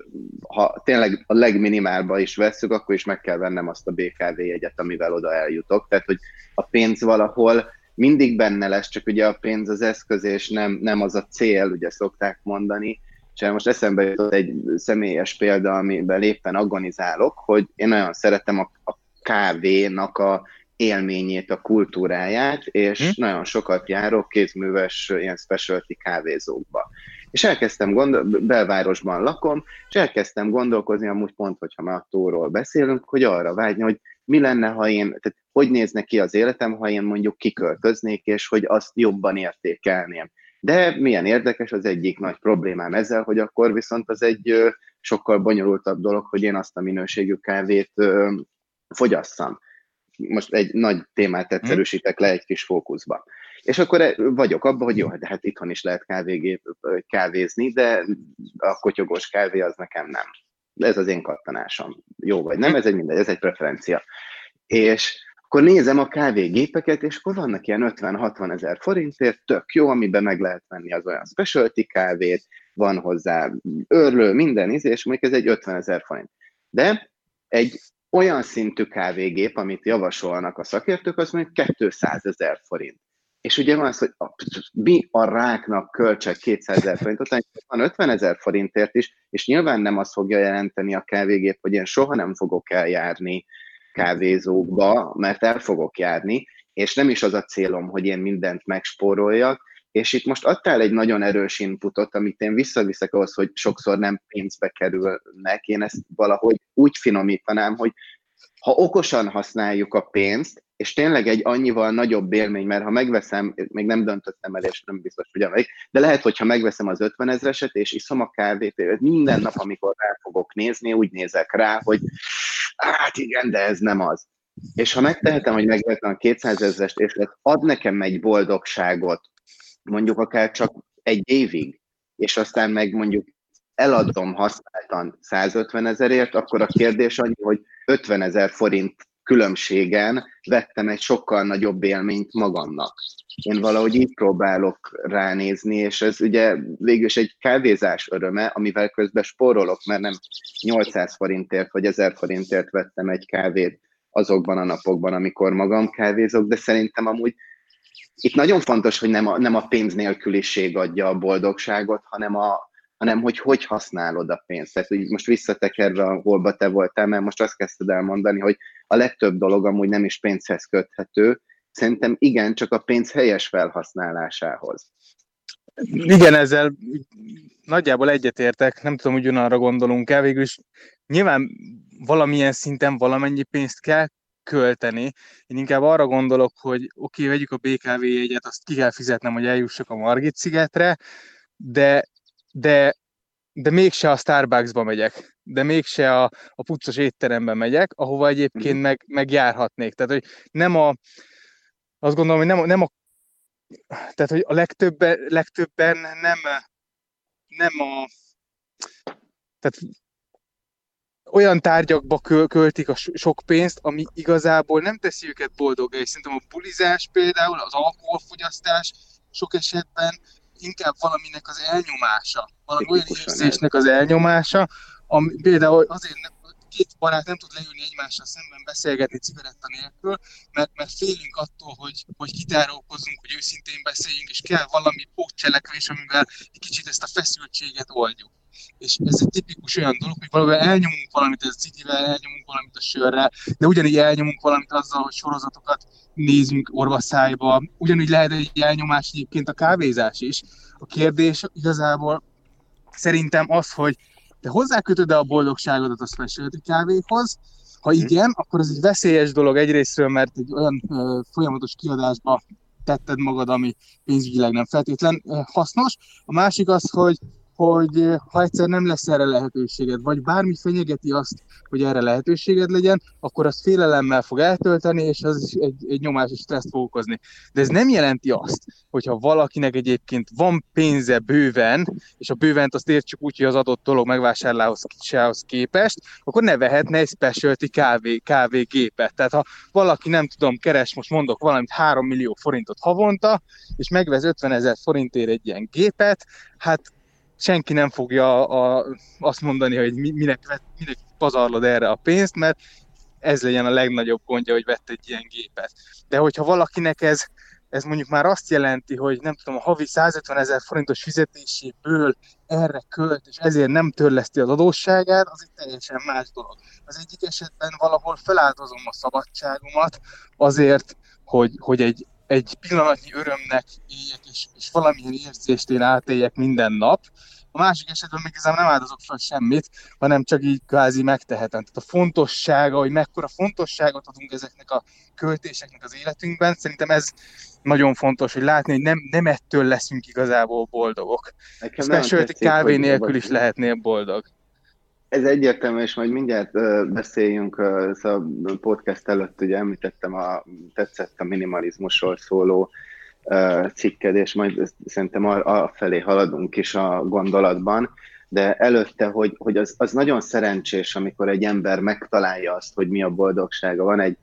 ha tényleg a legminimálba is veszük, akkor is meg kell vennem azt a BKV jegyet, amivel oda eljutok. Tehát, hogy a pénz valahol mindig benne lesz, csak ugye a pénz az eszköz, és nem, nem az a cél, ugye szokták mondani. És most eszembe jutott egy személyes példa, amiben éppen agonizálok, hogy én nagyon szeretem a, a kávénak a élményét, a kultúráját, és hm? nagyon sokat járok kézműves ilyen specialty kávézókba. És elkezdtem gondol, belvárosban lakom, és elkezdtem gondolkozni, amúgy pont, hogyha már a tóról beszélünk, hogy arra vágyni, hogy mi lenne, ha én, tehát hogy nézne ki az életem, ha én mondjuk kiköltöznék, és hogy azt jobban értékelném. De milyen érdekes, az egyik nagy problémám ezzel, hogy akkor viszont az egy sokkal bonyolultabb dolog, hogy én azt a minőségű kávét fogyasszam. Most egy nagy témát egyszerűsítek le egy kis fókuszba. És akkor e, vagyok abban, hogy jó, de hát itthon is lehet kávégép, kávézni, de a kotyogós kávé az nekem nem. Ez az én kattanásom. Jó vagy nem, ez egy mindegy, ez egy preferencia. És akkor nézem a kávégépeket, és akkor vannak ilyen 50-60 ezer forintért, tök jó, amiben meg lehet venni az olyan specialty kávét, van hozzá örlő, minden íz, és mondjuk ez egy 50 ezer forint. De egy olyan szintű kávégép, amit javasolnak a szakértők, az mondjuk 200 ezer forint. És ugye van az, hogy a, mi a ráknak költsek 200 ezer forintot, van 50 ezer forintért is, és nyilván nem azt fogja jelenteni a kávégép, hogy én soha nem fogok eljárni kávézókba, mert el fogok járni, és nem is az a célom, hogy én mindent megspóroljak, és itt most adtál egy nagyon erős inputot, amit én visszaviszek ahhoz, hogy sokszor nem pénzbe kerülnek. Én ezt valahogy úgy finomítanám, hogy ha okosan használjuk a pénzt, és tényleg egy annyival nagyobb élmény, mert ha megveszem, még nem döntöttem el, és nem biztos, hogy amelyik, de lehet, hogyha megveszem az 50 ezreset, és iszom a kávét, minden nap, amikor rá fogok nézni, úgy nézek rá, hogy hát igen, de ez nem az. És ha megtehetem, hogy megvettem a 200 ezrest, és ad nekem egy boldogságot, mondjuk akár csak egy évig, és aztán meg mondjuk eladom használtan 150 ezerért, akkor a kérdés annyi, hogy 50 ezer forint különbségen vettem egy sokkal nagyobb élményt magamnak. Én valahogy így próbálok ránézni, és ez ugye végül egy kávézás öröme, amivel közben spórolok, mert nem 800 forintért vagy 1000 forintért vettem egy kávét azokban a napokban, amikor magam kávézok, de szerintem amúgy itt nagyon fontos, hogy nem a, nem a pénz nélküliség adja a boldogságot, hanem a, hanem hogy hogy használod a pénzt. Tehát hogy most visszatekerve, holba te voltál, mert most azt kezdted el mondani, hogy a legtöbb dolog amúgy nem is pénzhez köthető. Szerintem igen, csak a pénz helyes felhasználásához. Igen, ezzel nagyjából egyetértek, nem tudom, hogy ugyanarra gondolunk el, végül is nyilván valamilyen szinten valamennyi pénzt kell költeni. Én inkább arra gondolok, hogy oké, okay, vegyük a BKV jegyet, azt ki kell fizetnem, hogy eljussak a Margit szigetre, de de, de mégse a Starbucksba megyek, de mégse a, a puccos étterembe megyek, ahova egyébként mhm. meg, megjárhatnék. Tehát, hogy nem a, azt gondolom, hogy nem, nem a tehát, hogy a legtöbben, legtöbben nem, nem a tehát olyan tárgyakba költik a sok pénzt, ami igazából nem teszi őket boldogá, és szerintem a bulizás például, az alkoholfogyasztás sok esetben inkább valaminek az elnyomása, valami olyan érzésnek az elnyomása, ami például azért nem, két barát nem tud leülni egymással szemben beszélgetni cigaretta nélkül, mert, mert félünk attól, hogy, hogy kitárulkozzunk, hogy őszintén beszéljünk, és kell valami pótcselekvés, amivel egy kicsit ezt a feszültséget oldjuk és ez egy tipikus olyan dolog, hogy valahol elnyomunk valamit ez cigivel, elnyomunk valamit a sörrel, de ugyanígy elnyomunk valamit azzal, hogy sorozatokat nézünk orvaszájba, ugyanúgy lehet egy elnyomás egyébként a kávézás is. A kérdés igazából szerintem az, hogy te hozzákötöd-e a boldogságodat a specialty kávéhoz, ha mhm. igen, akkor ez egy veszélyes dolog egyrésztről, mert egy olyan ö, folyamatos kiadásba tetted magad, ami pénzügyileg nem feltétlen hasznos. A másik az, hogy hogy eh, ha egyszer nem lesz erre lehetőséged, vagy bármi fenyegeti azt, hogy erre lehetőséged legyen, akkor az félelemmel fog eltölteni, és az is egy, egy nyomás és stresszt fog okozni. De ez nem jelenti azt, hogyha valakinek egyébként van pénze bőven, és a bővent azt értsük úgy, hogy az adott dolog megvásárlásához képest, akkor ne vehetne egy specialty kávé, kávégépet. Tehát ha valaki nem tudom, keres, most mondok valamit 3 millió forintot havonta, és megvesz 50 ezer forintért egy ilyen gépet, hát senki nem fogja a, azt mondani, hogy minek, minek pazarlod erre a pénzt, mert ez legyen a legnagyobb gondja, hogy vett egy ilyen gépet. De hogyha valakinek ez, ez mondjuk már azt jelenti, hogy nem tudom, a havi 150 ezer forintos fizetéséből erre költ, és ezért nem törleszti az adósságát, az egy teljesen más dolog. Az egyik esetben valahol feláldozom a szabadságomat azért, hogy, hogy egy, egy pillanatnyi örömnek éljek, és, és valamilyen érzést én átéljek minden nap. A másik esetben még ezzel nem áldozok fel semmit, hanem csak így kvázi megtehetem. Tehát a fontossága, hogy mekkora fontosságot adunk ezeknek a költéseknek az életünkben, szerintem ez nagyon fontos, hogy látni, hogy nem, nem ettől leszünk igazából boldogok. Specialty kávé nélkül is lehetnél boldog. Ez egyértelmű, és majd mindjárt beszéljünk, szóval a podcast előtt ugye említettem, a, tetszett a minimalizmusról szóló cikked, és majd szerintem felé haladunk is a gondolatban, de előtte, hogy, hogy az, az nagyon szerencsés, amikor egy ember megtalálja azt, hogy mi a boldogsága. Van egy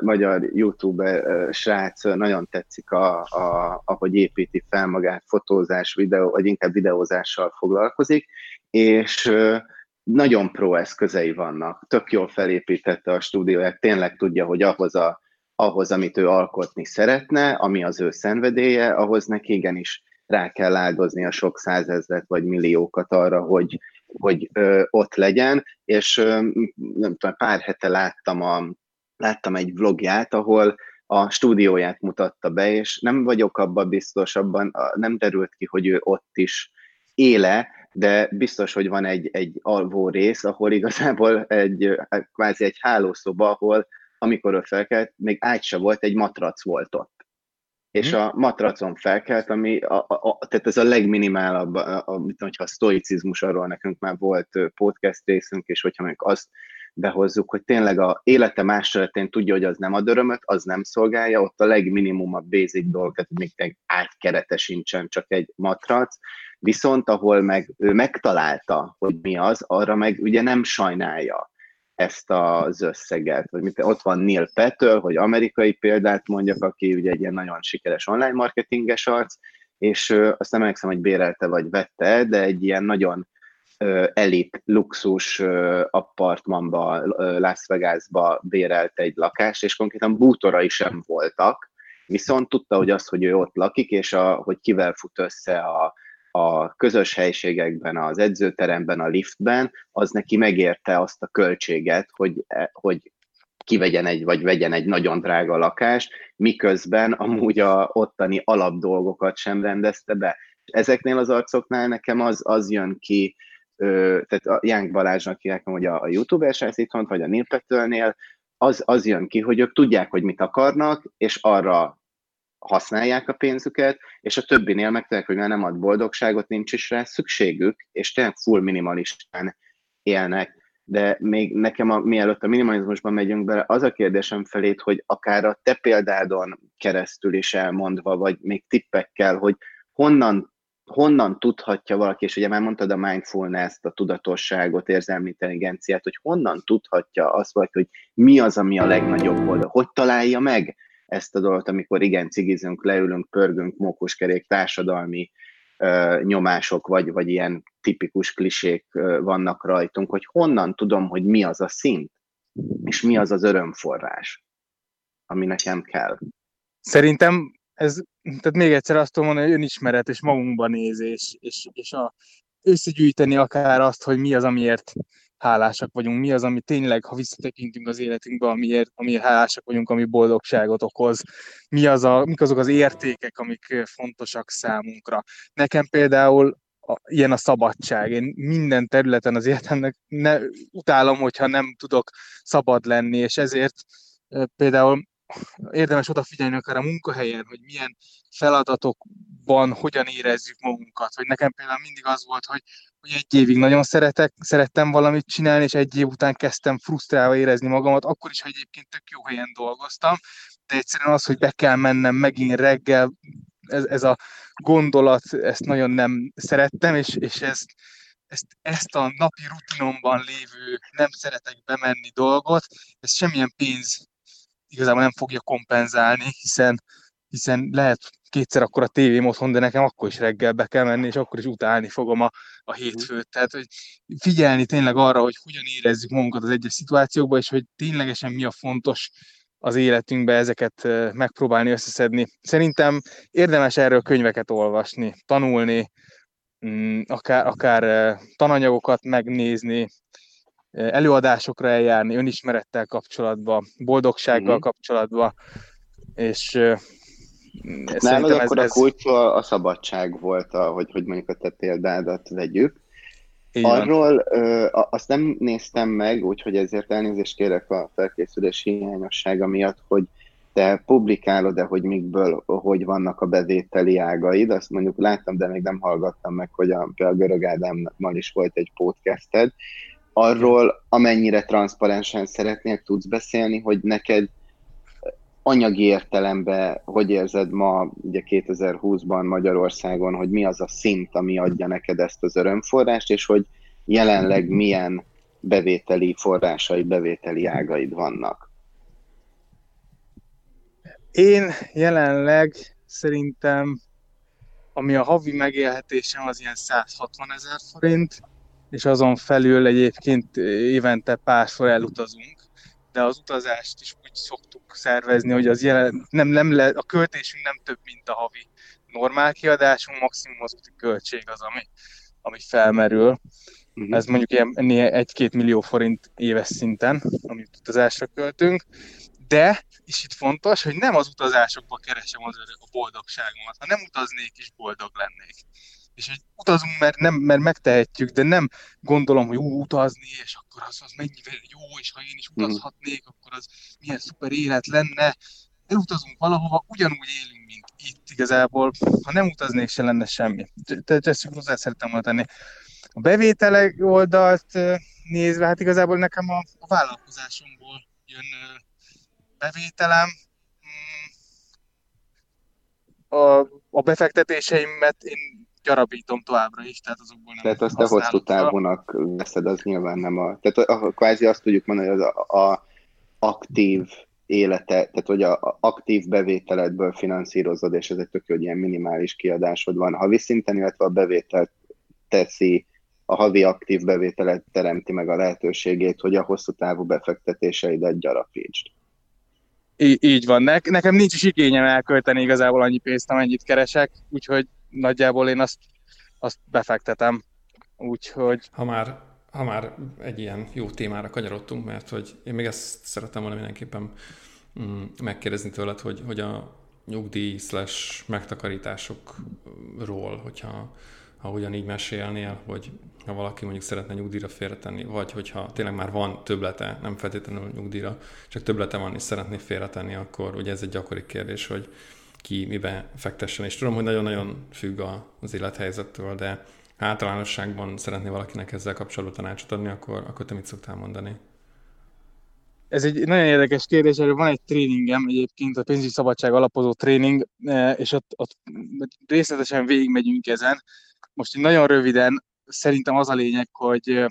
magyar youtuber uh, srác, nagyon tetszik, a, a, ahogy építi fel magát, fotózás, videó, vagy inkább videózással foglalkozik, és uh, nagyon pro eszközei vannak, tök jól felépítette a stúdióját, tényleg tudja, hogy ahhoz, a, ahhoz, amit ő alkotni szeretne, ami az ő szenvedélye, ahhoz neki igenis rá kell áldozni a sok százezret vagy milliókat arra, hogy, hogy ö, ott legyen, és ö, nem tudom, pár hete láttam, a, láttam egy vlogját, ahol a stúdióját mutatta be, és nem vagyok abban biztos, abban nem derült ki, hogy ő ott is éle, de biztos, hogy van egy, egy alvó rész, ahol igazából egy, kvázi egy hálószoba, ahol amikor ő felkelt, még ágy se volt, egy matrac volt ott. És mhm. a matracon felkelt, ami a, a, a, tehát ez a legminimálabb, a, a, hogyha a sztoicizmus, arról nekünk már volt podcast részünk, és hogyha még azt behozzuk, hogy tényleg a élete más területén tudja, hogy az nem ad örömöt, az nem szolgálja, ott a legminimum a basic dolgokat, még egy ágykerete sincsen, csak egy matrac, viszont ahol meg ő megtalálta, hogy mi az, arra meg ugye nem sajnálja ezt az összeget. Vagy mit, ott van Neil Pettől, hogy amerikai példát mondjak, aki ugye egy ilyen nagyon sikeres online marketinges arc, és azt nem emlékszem, hogy bérelte vagy vette, de egy ilyen nagyon elit luxus appartmanba, Las Vegasba bérelt egy lakást, és konkrétan bútorai sem voltak, viszont tudta, hogy az, hogy ő ott lakik, és a, hogy kivel fut össze a, a közös helységekben, az edzőteremben, a liftben, az neki megérte azt a költséget, hogy, e, hogy kivegyen egy, vagy vegyen egy nagyon drága lakást, miközben amúgy a ottani alapdolgokat sem rendezte be. Ezeknél az arcoknál nekem az, az jön ki, tehát a Jánk Balázsnak hívják, hogy a, a youtuber itthon, vagy a Nilpetőlnél, az, az jön ki, hogy ők tudják, hogy mit akarnak, és arra használják a pénzüket, és a többinél meg hogy már nem ad boldogságot, nincs is rá szükségük, és tényleg full minimalistán élnek. De még nekem, a, mielőtt a minimalizmusban megyünk bele, az a kérdésem felét, hogy akár a te példádon keresztül is elmondva, vagy még tippekkel, hogy honnan honnan tudhatja valaki, és ugye már mondtad a mindfulness-t, a tudatosságot, érzelmi intelligenciát, hogy honnan tudhatja azt vagy, hogy mi az, ami a legnagyobb boldog, hogy találja meg ezt a dolgot, amikor igen, cigizünk, leülünk, pörgünk, mókuskerék, társadalmi uh, nyomások, vagy, vagy ilyen tipikus klisék uh, vannak rajtunk, hogy honnan tudom, hogy mi az a szint, és mi az az örömforrás, ami nekem kell. Szerintem ez, tehát még egyszer azt tudom mondani, hogy önismeret és magunkba nézés, és, és a, összegyűjteni akár azt, hogy mi az, amiért hálásak vagyunk, mi az, ami tényleg, ha visszatekintünk az életünkbe, amiért, amiért hálásak vagyunk, ami boldogságot okoz, mi az a, mik azok az értékek, amik fontosak számunkra. Nekem például a, ilyen a szabadság. Én minden területen az életemnek ne, utálom, hogyha nem tudok szabad lenni, és ezért például érdemes odafigyelni akár a munkahelyen, hogy milyen feladatokban hogyan érezzük magunkat. Hogy nekem például mindig az volt, hogy, hogy egy évig nagyon szeretek, szerettem valamit csinálni, és egy év után kezdtem frusztrálva érezni magamat, akkor is, ha egyébként tök jó helyen dolgoztam, de egyszerűen az, hogy be kell mennem megint reggel, ez, ez a gondolat, ezt nagyon nem szerettem, és, és ez, ezt, ezt a napi rutinomban lévő nem szeretek bemenni dolgot, ez semmilyen pénz igazából nem fogja kompenzálni, hiszen, hiszen lehet kétszer akkor a tévém otthon, de nekem akkor is reggel be kell menni, és akkor is utálni fogom a, a hétfőt. Tehát, hogy figyelni tényleg arra, hogy hogyan érezzük magunkat az egyes szituációkban, és hogy ténylegesen mi a fontos az életünkbe ezeket megpróbálni összeszedni. Szerintem érdemes erről könyveket olvasni, tanulni, mm, akár, akár tananyagokat megnézni, előadásokra eljárni, önismerettel kapcsolatban, boldogsággal mm-hmm. kapcsolatban, és Nálad akkor ez, a kulcs a, a szabadság volt, a, hogy, hogy mondjuk a te példádat vegyük. Igen. Arról ö, azt nem néztem meg, úgyhogy ezért elnézést kérek a felkészülés hiányossága miatt, hogy te publikálod-e, hogy mikből, hogy vannak a bevételi ágaid, azt mondjuk láttam, de még nem hallgattam meg, hogy a, a Görög Ádámmal is volt egy podcasted, arról, amennyire transzparensen szeretnél, tudsz beszélni, hogy neked anyagi értelemben hogy érzed ma, ugye 2020-ban Magyarországon, hogy mi az a szint, ami adja neked ezt az örömforrást, és hogy jelenleg milyen bevételi forrásai, bevételi ágaid vannak? Én jelenleg szerintem, ami a havi megélhetésem, az ilyen 160 ezer forint, és azon felül egyébként évente párszor elutazunk, de az utazást is úgy szoktuk szervezni, hogy az jelen, nem, nem le, a költésünk nem több, mint a havi normál kiadásunk, maximum az úti költség az, ami, ami felmerül. Uh-huh. Ez mondjuk ilyen egy-két millió forint éves szinten, amit utazásra költünk, de, és itt fontos, hogy nem az utazásokba keresem az a boldogságomat. Ha nem utaznék is, boldog lennék és hogy utazunk, mert, nem, mert megtehetjük, de nem gondolom, hogy ú, utazni, és akkor az, az mennyivel jó, és ha én is mhm. utazhatnék, akkor az milyen szuper élet lenne. Elutazunk valahova, ugyanúgy élünk, mint itt igazából. Ha nem utaznék, se lenne semmi. Tehát ezt hozzá szerettem volna tenni. A bevételek oldalt nézve, hát igazából nekem a, a vállalkozásomból jön bevételem. Mm. A, a befektetéseimet én gyarapítom továbbra is, tehát azokból nem Tehát azt te hosszú távonak veszed, az nyilván nem a... Tehát a, a, kvázi azt tudjuk mondani, hogy az a, a aktív élete, tehát hogy a aktív bevételedből finanszírozod, és ez egy tök hogy ilyen minimális kiadásod van havi szinten, illetve a bevételt teszi, a havi aktív bevételet teremti meg a lehetőségét, hogy a hosszú távú befektetéseidet gyarapítsd. Í- így van. Ne- nekem nincs is igényem elkölteni igazából annyi pénzt, amennyit keresek, úgyhogy nagyjából én azt, azt befektetem. Úgyhogy... Ha már, ha már egy ilyen jó témára kanyarodtunk, mert hogy én még ezt szeretem volna mindenképpen mm, megkérdezni tőled, hogy, hogy a nyugdíj slash megtakarításokról, hogyha ha ugyanígy mesélnél, hogy ha valaki mondjuk szeretne nyugdíjra félretenni, vagy hogyha tényleg már van töblete, nem feltétlenül nyugdíjra, csak töblete van és szeretné félretenni, akkor ugye ez egy gyakori kérdés, hogy ki mibe fektessen. És tudom, hogy nagyon-nagyon függ az élethelyzettől, de általánosságban szeretné valakinek ezzel kapcsolatban tanácsot adni, akkor, akkor te mit szoktál mondani? Ez egy nagyon érdekes kérdés, erről van egy tréningem egyébként, a pénzügyi szabadság alapozó tréning, eh, és ott, ott részletesen végigmegyünk ezen. Most nagyon röviden, szerintem az a lényeg, hogy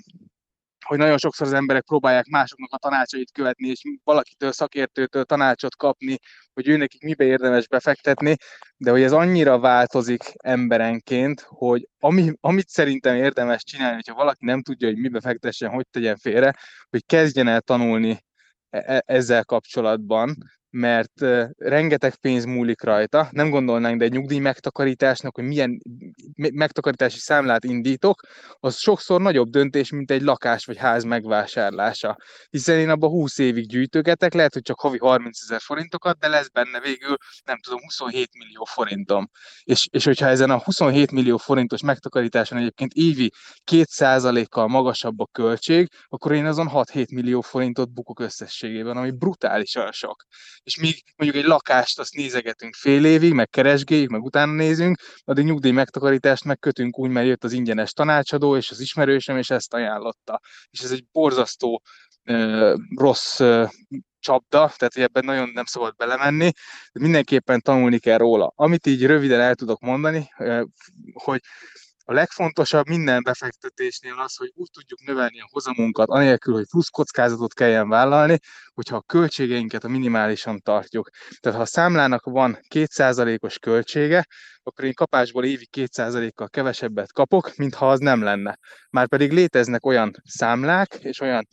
hogy nagyon sokszor az emberek próbálják másoknak a tanácsait követni, és valakitől, szakértőtől tanácsot kapni, hogy ő nekik mibe érdemes befektetni, de hogy ez annyira változik emberenként, hogy ami, amit szerintem érdemes csinálni, hogyha valaki nem tudja, hogy mibe fektessen, hogy tegyen félre, hogy kezdjen el tanulni e-, e ezzel kapcsolatban, mert rengeteg pénz múlik rajta. Nem gondolnánk, de egy nyugdíj megtakarításnak, hogy milyen megtakarítási számlát indítok, az sokszor nagyobb döntés, mint egy lakás vagy ház megvásárlása. Hiszen én abban 20 évig gyűjtögetek, lehet, hogy csak havi 30 ezer forintokat, de lesz benne végül, nem tudom, 27 millió forintom. És, és hogyha ezen a 27 millió forintos megtakarításon egyébként évi 2%-kal magasabb a költség, akkor én azon 6-7 millió forintot bukok összességében, ami brutálisan sok és míg mondjuk egy lakást azt nézegetünk fél évig, meg keresgéljük, meg utána nézünk, addig nyugdíj megtakarítást megkötünk úgy, mert jött az ingyenes tanácsadó, és az ismerősöm, és ezt ajánlotta. És ez egy borzasztó rossz csapda, tehát hogy ebben nagyon nem szabad belemenni, de mindenképpen tanulni kell róla. Amit így röviden el tudok mondani, hogy a legfontosabb minden befektetésnél az, hogy úgy tudjuk növelni a hozamunkat, anélkül, hogy plusz kockázatot kelljen vállalni, hogyha a költségeinket a minimálisan tartjuk. Tehát ha a számlának van 2%-os költsége, akkor én kapásból évi 2%-kal kevesebbet kapok, mintha az nem lenne. Márpedig léteznek olyan számlák és olyan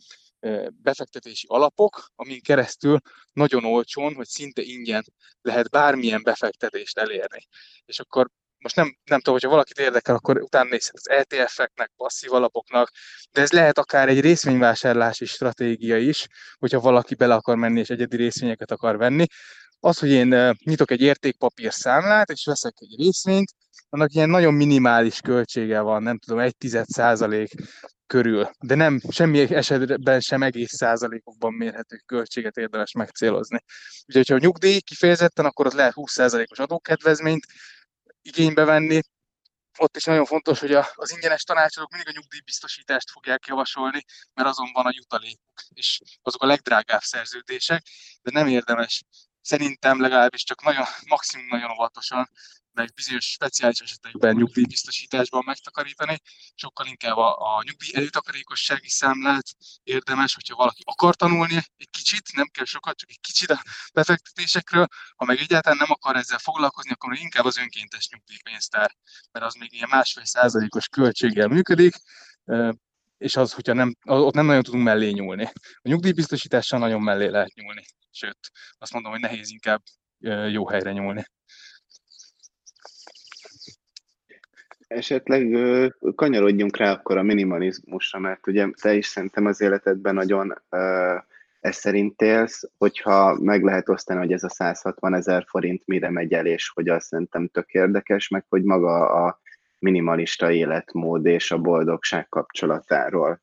befektetési alapok, amin keresztül nagyon olcsón, vagy szinte ingyen lehet bármilyen befektetést elérni. És akkor most nem, nem tudom, hogyha valakit érdekel, akkor utána nézhet az ETF-eknek, passzív alapoknak, de ez lehet akár egy részvényvásárlási stratégia is, hogyha valaki bele akar menni és egyedi részvényeket akar venni. Az, hogy én nyitok egy értékpapír számlát, és veszek egy részvényt, annak ilyen nagyon minimális költsége van, nem tudom, egy tized százalék körül, de nem semmi esetben sem egész százalékokban mérhető költséget érdemes megcélozni. Úgyhogy, ha a nyugdíj kifejezetten, akkor az lehet 20 százalékos adókedvezményt, igénybe venni. Ott is nagyon fontos, hogy az ingyenes tanácsadók mindig a nyugdíjbiztosítást fogják javasolni, mert azon van a jutalékuk, és azok a legdrágább szerződések, de nem érdemes szerintem legalábbis csak nagyon, maximum nagyon óvatosan meg bizonyos speciális esetekben nyugdíjbiztosításban megtakarítani, sokkal inkább a, a nyugdíj előtakarékossági számlát érdemes, hogyha valaki akar tanulni egy kicsit, nem kell sokat, csak egy kicsit a befektetésekről, ha meg egyáltalán nem akar ezzel foglalkozni, akkor inkább az önkéntes nyugdíjpénztár, mert az még ilyen másfél százalékos költséggel működik, és az, hogyha nem, ott nem nagyon tudunk mellé nyúlni. A nyugdíjbiztosítással nagyon mellé lehet nyúlni, sőt, azt mondom, hogy nehéz inkább jó helyre nyúlni. Esetleg kanyarodjunk rá akkor a minimalizmusra, mert ugye te is szerintem az életedben nagyon ez szerint élsz, hogyha meg lehet osztani, hogy ez a 160 ezer forint mire megy el, és hogy azt szerintem tök érdekes, meg hogy maga a minimalista életmód és a boldogság kapcsolatáról.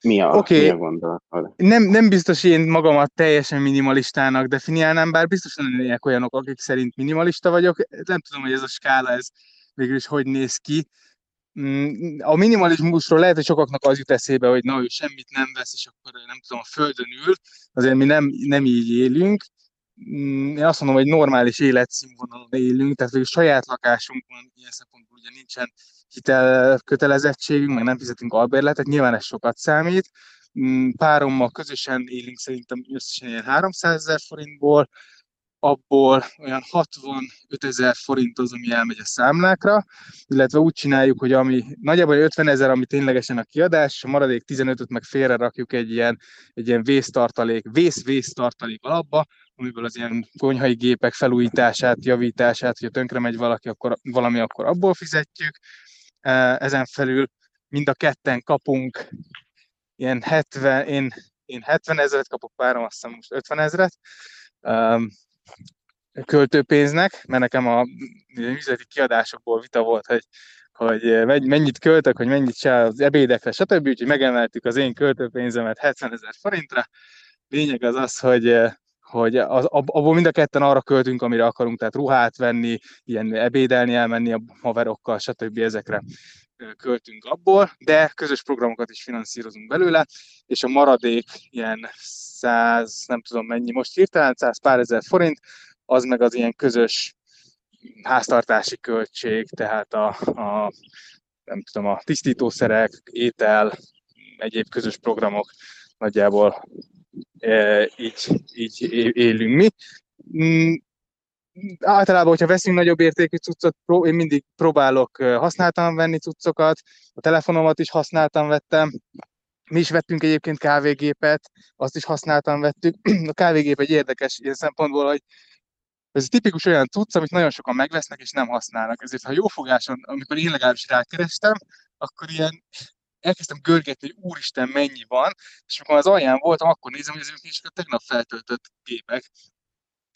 Mi a, okay. mi a gondolatod? Nem, nem biztos én magamat teljesen minimalistának definiálnám, bár biztosan lennének olyanok, akik szerint minimalista vagyok. Nem tudom, hogy ez a skála, ez végül is hogy néz ki. Mm, a minimalizmusról lehet, hogy sokaknak az jut eszébe, hogy na, ő semmit nem vesz, és akkor nem tudom, a földön ül, azért mi nem, nem így élünk. Mm, én azt mondom, hogy normális életszínvonalon élünk, tehát hogy saját lakásunk ilyen szempontból ugye nincsen hitel kötelezettségünk, meg nem fizetünk albérletet, nyilván ez sokat számít. Mm, párommal közösen élünk szerintem összesen ilyen 300 ezer forintból, abból olyan 65 ezer forint az, ami elmegy a számlákra, illetve úgy csináljuk, hogy ami nagyjából 50 ezer, ami ténylegesen a kiadás, a maradék 15-öt meg félre rakjuk egy ilyen, egy ilyen vésztartalék, vész-vésztartalék alapba, amiből az ilyen konyhai gépek felújítását, javítását, hogyha tönkre megy valaki, akkor valami, akkor abból fizetjük. Ezen felül mind a ketten kapunk ilyen 70, én, én 70 ezeret kapok, párom azt hiszem most 50 ezeret, költőpénznek, mert nekem a üzleti kiadásokból vita volt, hogy, hogy mennyit költök, hogy mennyit se az ebédekre, stb. Úgyhogy megemeltük az én költőpénzemet 70 ezer forintra. Lényeg az az, hogy hogy az, abból mind a ketten arra költünk, amire akarunk, tehát ruhát venni, ilyen ebédelni, elmenni a haverokkal, stb. ezekre költünk abból, de közös programokat is finanszírozunk belőle, és a maradék ilyen 100, nem tudom mennyi most hirtelen, 100 pár ezer forint, az meg az ilyen közös háztartási költség, tehát a, a nem tudom, a tisztítószerek, étel, egyéb közös programok nagyjából így, így élünk mi. Mm, általában, hogyha veszünk nagyobb értékű cuccot, én mindig próbálok használtan venni cuccokat, a telefonomat is használtan vettem, mi is vettünk egyébként kávégépet, azt is használtan vettük. A kávégép egy érdekes ilyen szempontból, hogy ez tipikus olyan cucc, amit nagyon sokan megvesznek és nem használnak. Ezért, ha jófogáson, amikor én legalábbis rákerestem, akkor ilyen elkezdtem görgetni, hogy úristen, mennyi van, és amikor az alján voltam, akkor nézem, hogy ezek csak a tegnap feltöltött gépek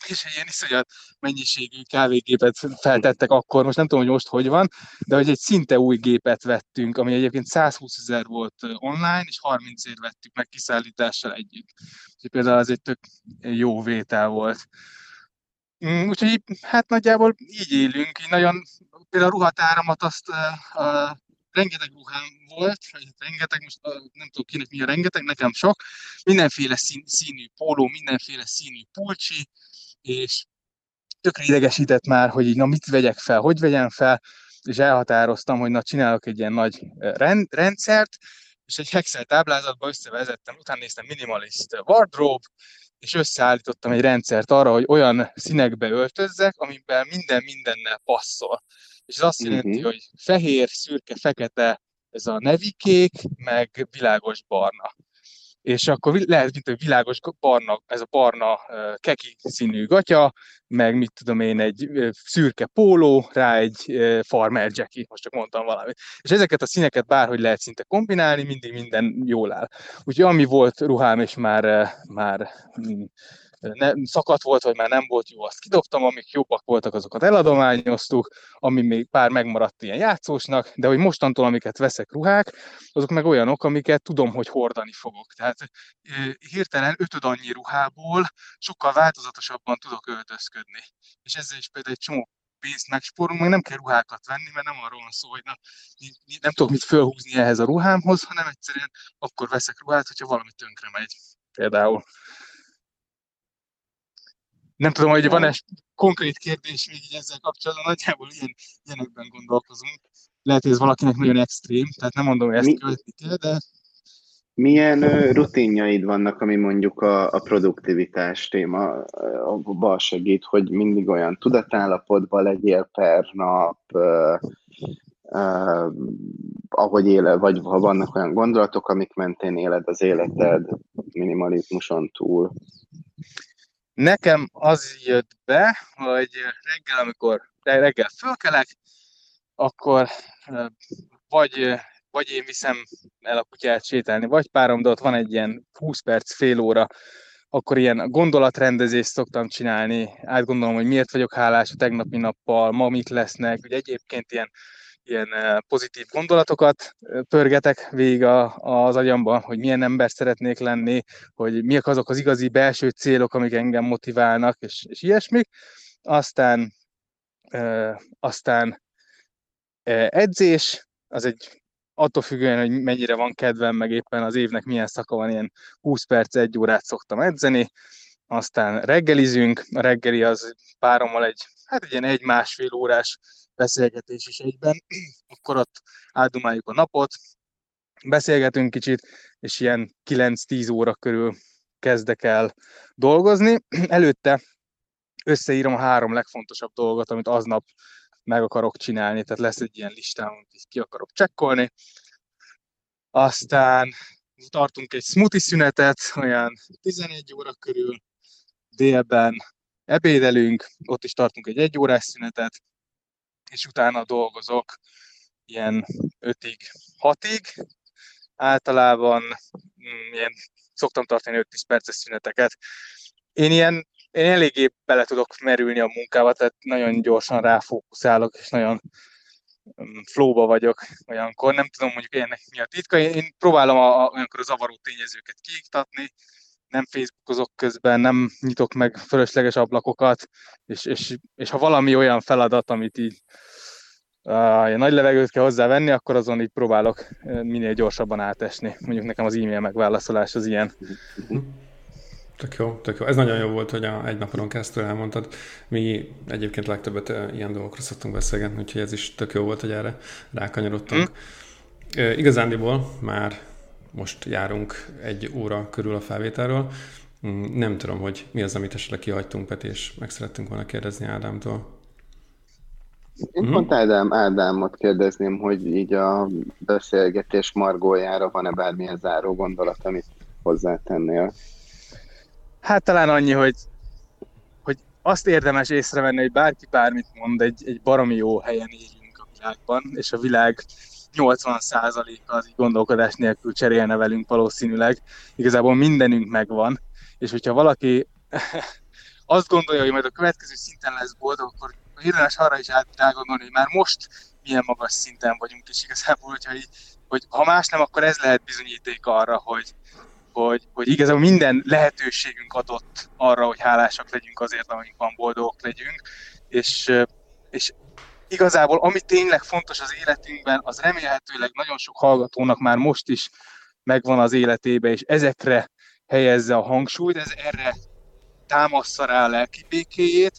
és egy ilyen iszonyat mennyiségű kávégépet feltettek akkor, most nem tudom, hogy most hogy van, de hogy egy szinte új gépet vettünk, ami egyébként 120 ezer volt online, és 30 ér vettük meg kiszállítással együtt. Úgyhogy például ez egy tök jó vétel volt. Mm, úgyhogy hát nagyjából így élünk, így nagyon, például a ruhatáramat azt uh, rengeteg ruhám volt, rengeteg, most nem tudom kinek mi a rengeteg, nekem sok, mindenféle szín, színű póló, mindenféle színű pulcsi, és tökre idegesített már, hogy így, na mit vegyek fel, hogy vegyem fel, és elhatároztam, hogy na csinálok egy ilyen nagy rend, rendszert, és egy Excel táblázatba összevezettem, utána néztem minimalist wardrobe, és összeállítottam egy rendszert arra, hogy olyan színekbe öltözzek, amiben minden mindennel passzol. És ez azt jelenti, uh-huh. hogy fehér, szürke, fekete, ez a nevikék, meg világos barna és akkor lehet, mint egy világos barna, ez a barna keki színű gatya, meg mit tudom én, egy szürke póló, rá egy farmer jacket, most csak mondtam valamit. És ezeket a színeket bárhogy lehet szinte kombinálni, mindig minden jól áll. Úgyhogy ami volt ruhám, és már, már mm, ne, szakadt volt, vagy már nem volt jó, azt kidobtam, amik jobbak voltak, azokat eladományoztuk, ami még pár megmaradt ilyen játszósnak, de hogy mostantól, amiket veszek ruhák, azok meg olyanok, amiket tudom, hogy hordani fogok. Tehát hirtelen ötöd annyi ruhából sokkal változatosabban tudok öltözködni. És ezzel is például egy csomó pénzt megspórolunk, meg nem kell ruhákat venni, mert nem arról van szó, hogy na, nem tudok mit fölhúzni ehhez a ruhámhoz, hanem egyszerűen akkor veszek ruhát, hogyha valami tönkre megy. Például. Nem tudom, hogy van-e konkrét kérdés még így ezzel kapcsolatban, nagyjából ilyen, ilyenekben gondolkozunk. Lehet, hogy ez valakinek nagyon extrém, tehát nem mondom, hogy ezt Mi... követni kell, de... Milyen rutinjaid vannak, ami mondjuk a, a produktivitás téma abban segít, hogy mindig olyan tudatállapotban legyél per nap, uh, ahogy éle, vagy ha vannak olyan gondolatok, amik mentén éled az életed minimalizmuson túl? Nekem az jött be, hogy reggel, amikor reggel fölkelek, akkor vagy, vagy én viszem el a kutyát sétálni, vagy párom, de ott van egy ilyen 20 perc, fél óra, akkor ilyen gondolatrendezést szoktam csinálni, átgondolom, hogy miért vagyok hálás a tegnapi nappal, ma mit lesznek, hogy egyébként ilyen ilyen pozitív gondolatokat pörgetek végig az agyamban, hogy milyen ember szeretnék lenni, hogy miek azok az igazi belső célok, amik engem motiválnak, és, és ilyesmik. Aztán, aztán edzés, az egy attól függően, hogy mennyire van kedvem, meg éppen az évnek milyen szaka van, ilyen 20 perc, egy órát szoktam edzeni, aztán reggelizünk, a reggeli az párommal egy, hát egy ilyen egy-másfél órás beszélgetés is egyben, akkor ott áldumáljuk a napot, beszélgetünk kicsit, és ilyen 9-10 óra körül kezdek el dolgozni. Előtte összeírom a három legfontosabb dolgot, amit aznap meg akarok csinálni, tehát lesz egy ilyen listám, amit ki akarok csekkolni. Aztán tartunk egy smoothie szünetet, olyan 11 óra körül, délben ebédelünk, ott is tartunk egy egy órás szünetet, és utána dolgozok ilyen 5-ig, 6-ig. Általában mm, ilyen, szoktam tartani 5-10 perces szüneteket. Én ilyen én eléggé bele tudok merülni a munkába, tehát nagyon gyorsan ráfókuszálok, és nagyon mm, flóba vagyok olyankor. Nem tudom mondjuk ennek mi a titka. Én, én próbálom a, a, olyankor a zavaró tényezőket kiiktatni, nem Facebookozok közben, nem nyitok meg fölösleges ablakokat, és, és, és ha valami olyan feladat, amit így uh, nagy levegőt kell hozzávenni, akkor azon így próbálok minél gyorsabban átesni. Mondjuk nekem az e-mail megválaszolás az ilyen. Tök jó, tök jó. Ez nagyon jó volt, hogy a egy napon keresztül elmondtad. Mi egyébként legtöbbet ilyen dolgokra szoktunk beszélgetni, úgyhogy ez is tök jó volt, hogy erre rákanyarodtunk. Mm. Igazándiból már most járunk egy óra körül a felvételről. Mm, nem tudom, hogy mi az, amit esetleg kihagytunk, Peti, és meg szerettünk volna kérdezni Ádámtól. Én hmm. pont Ádám, Ádámot kérdezném, hogy így a beszélgetés margójára van-e bármilyen záró gondolat, amit hozzátennél? Hát talán annyi, hogy, hogy azt érdemes észrevenni, hogy bárki bármit mond, egy, egy baromi jó helyen élünk a világban, és a világ 80%-a az így gondolkodás nélkül cserélne velünk valószínűleg. Igazából mindenünk megvan, és hogyha valaki azt gondolja, hogy majd a következő szinten lesz boldog, akkor érdemes arra is átgondolni, hogy már most milyen magas szinten vagyunk, és igazából, hogyha így, hogy ha más nem, akkor ez lehet bizonyíték arra, hogy, hogy, hogy igazából minden lehetőségünk adott arra, hogy hálásak legyünk azért, amink van, boldogok legyünk, és, és igazából ami tényleg fontos az életünkben, az remélhetőleg nagyon sok hallgatónak már most is megvan az életébe, és ezekre helyezze a hangsúlyt, ez erre támassza rá a lelki békéjét,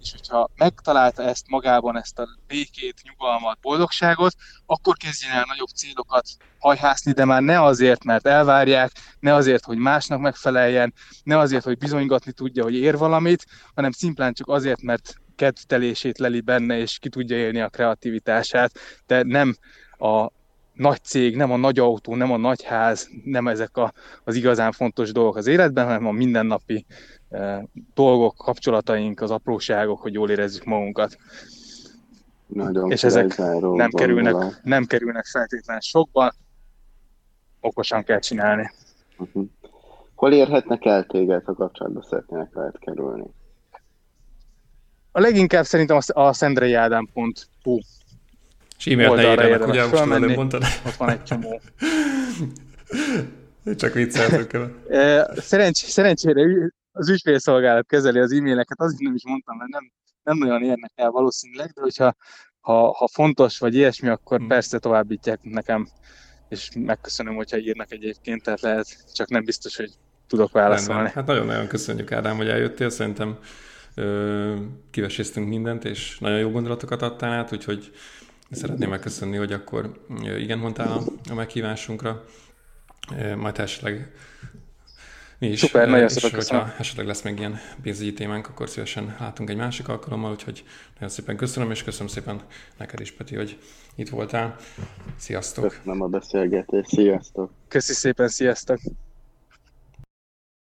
és hogyha megtalálta ezt magában, ezt a békét, nyugalmat, boldogságot, akkor kezdjen el nagyobb célokat hajhászni, de már ne azért, mert elvárják, ne azért, hogy másnak megfeleljen, ne azért, hogy bizonygatni tudja, hogy ér valamit, hanem szimplán csak azért, mert kedvtelését leli benne, és ki tudja élni a kreativitását, de nem a nagy cég, nem a nagy autó, nem a nagy ház, nem ezek a, az igazán fontos dolgok az életben, hanem a mindennapi e, dolgok, kapcsolataink, az apróságok, hogy jól érezzük magunkat. Nagyon és ezek nem kerülnek, nem kerülnek feltétlenül sokba, okosan kell csinálni. Uh-huh. Hol érhetnek el téged, ha kapcsolatba szeretnének veled kerülni? A leginkább szerintem a szendreiádám.hu és e-mailt ne írjanak, ugye most előbb mondtad. Ott van egy csomó. Csak vicceltük Szerencs, szerencsére az ügyfélszolgálat kezeli az e-maileket, azért nem is mondtam, mert nem, nem nagyon érnek el valószínűleg, de hogyha ha, ha fontos vagy ilyesmi, akkor hmm. persze továbbítják nekem, és megköszönöm, hogyha írnak egyébként, tehát lehet, csak nem biztos, hogy tudok válaszolni. Rendben. Hát nagyon-nagyon köszönjük Ádám, hogy eljöttél, szerintem kiveséztünk mindent, és nagyon jó gondolatokat adtál át, úgyhogy szeretném megköszönni, hogy akkor igen mondtál a, a meghívásunkra. Majd esetleg mi is. Szuper, nagyon szépen köszönöm. hogyha esetleg lesz még ilyen pénzügyi témánk, akkor szívesen látunk egy másik alkalommal, úgyhogy nagyon szépen köszönöm, és köszönöm szépen neked is, Peti, hogy itt voltál. Sziasztok! Köszönöm a beszélgetést, sziasztok! Köszi szépen, sziasztok!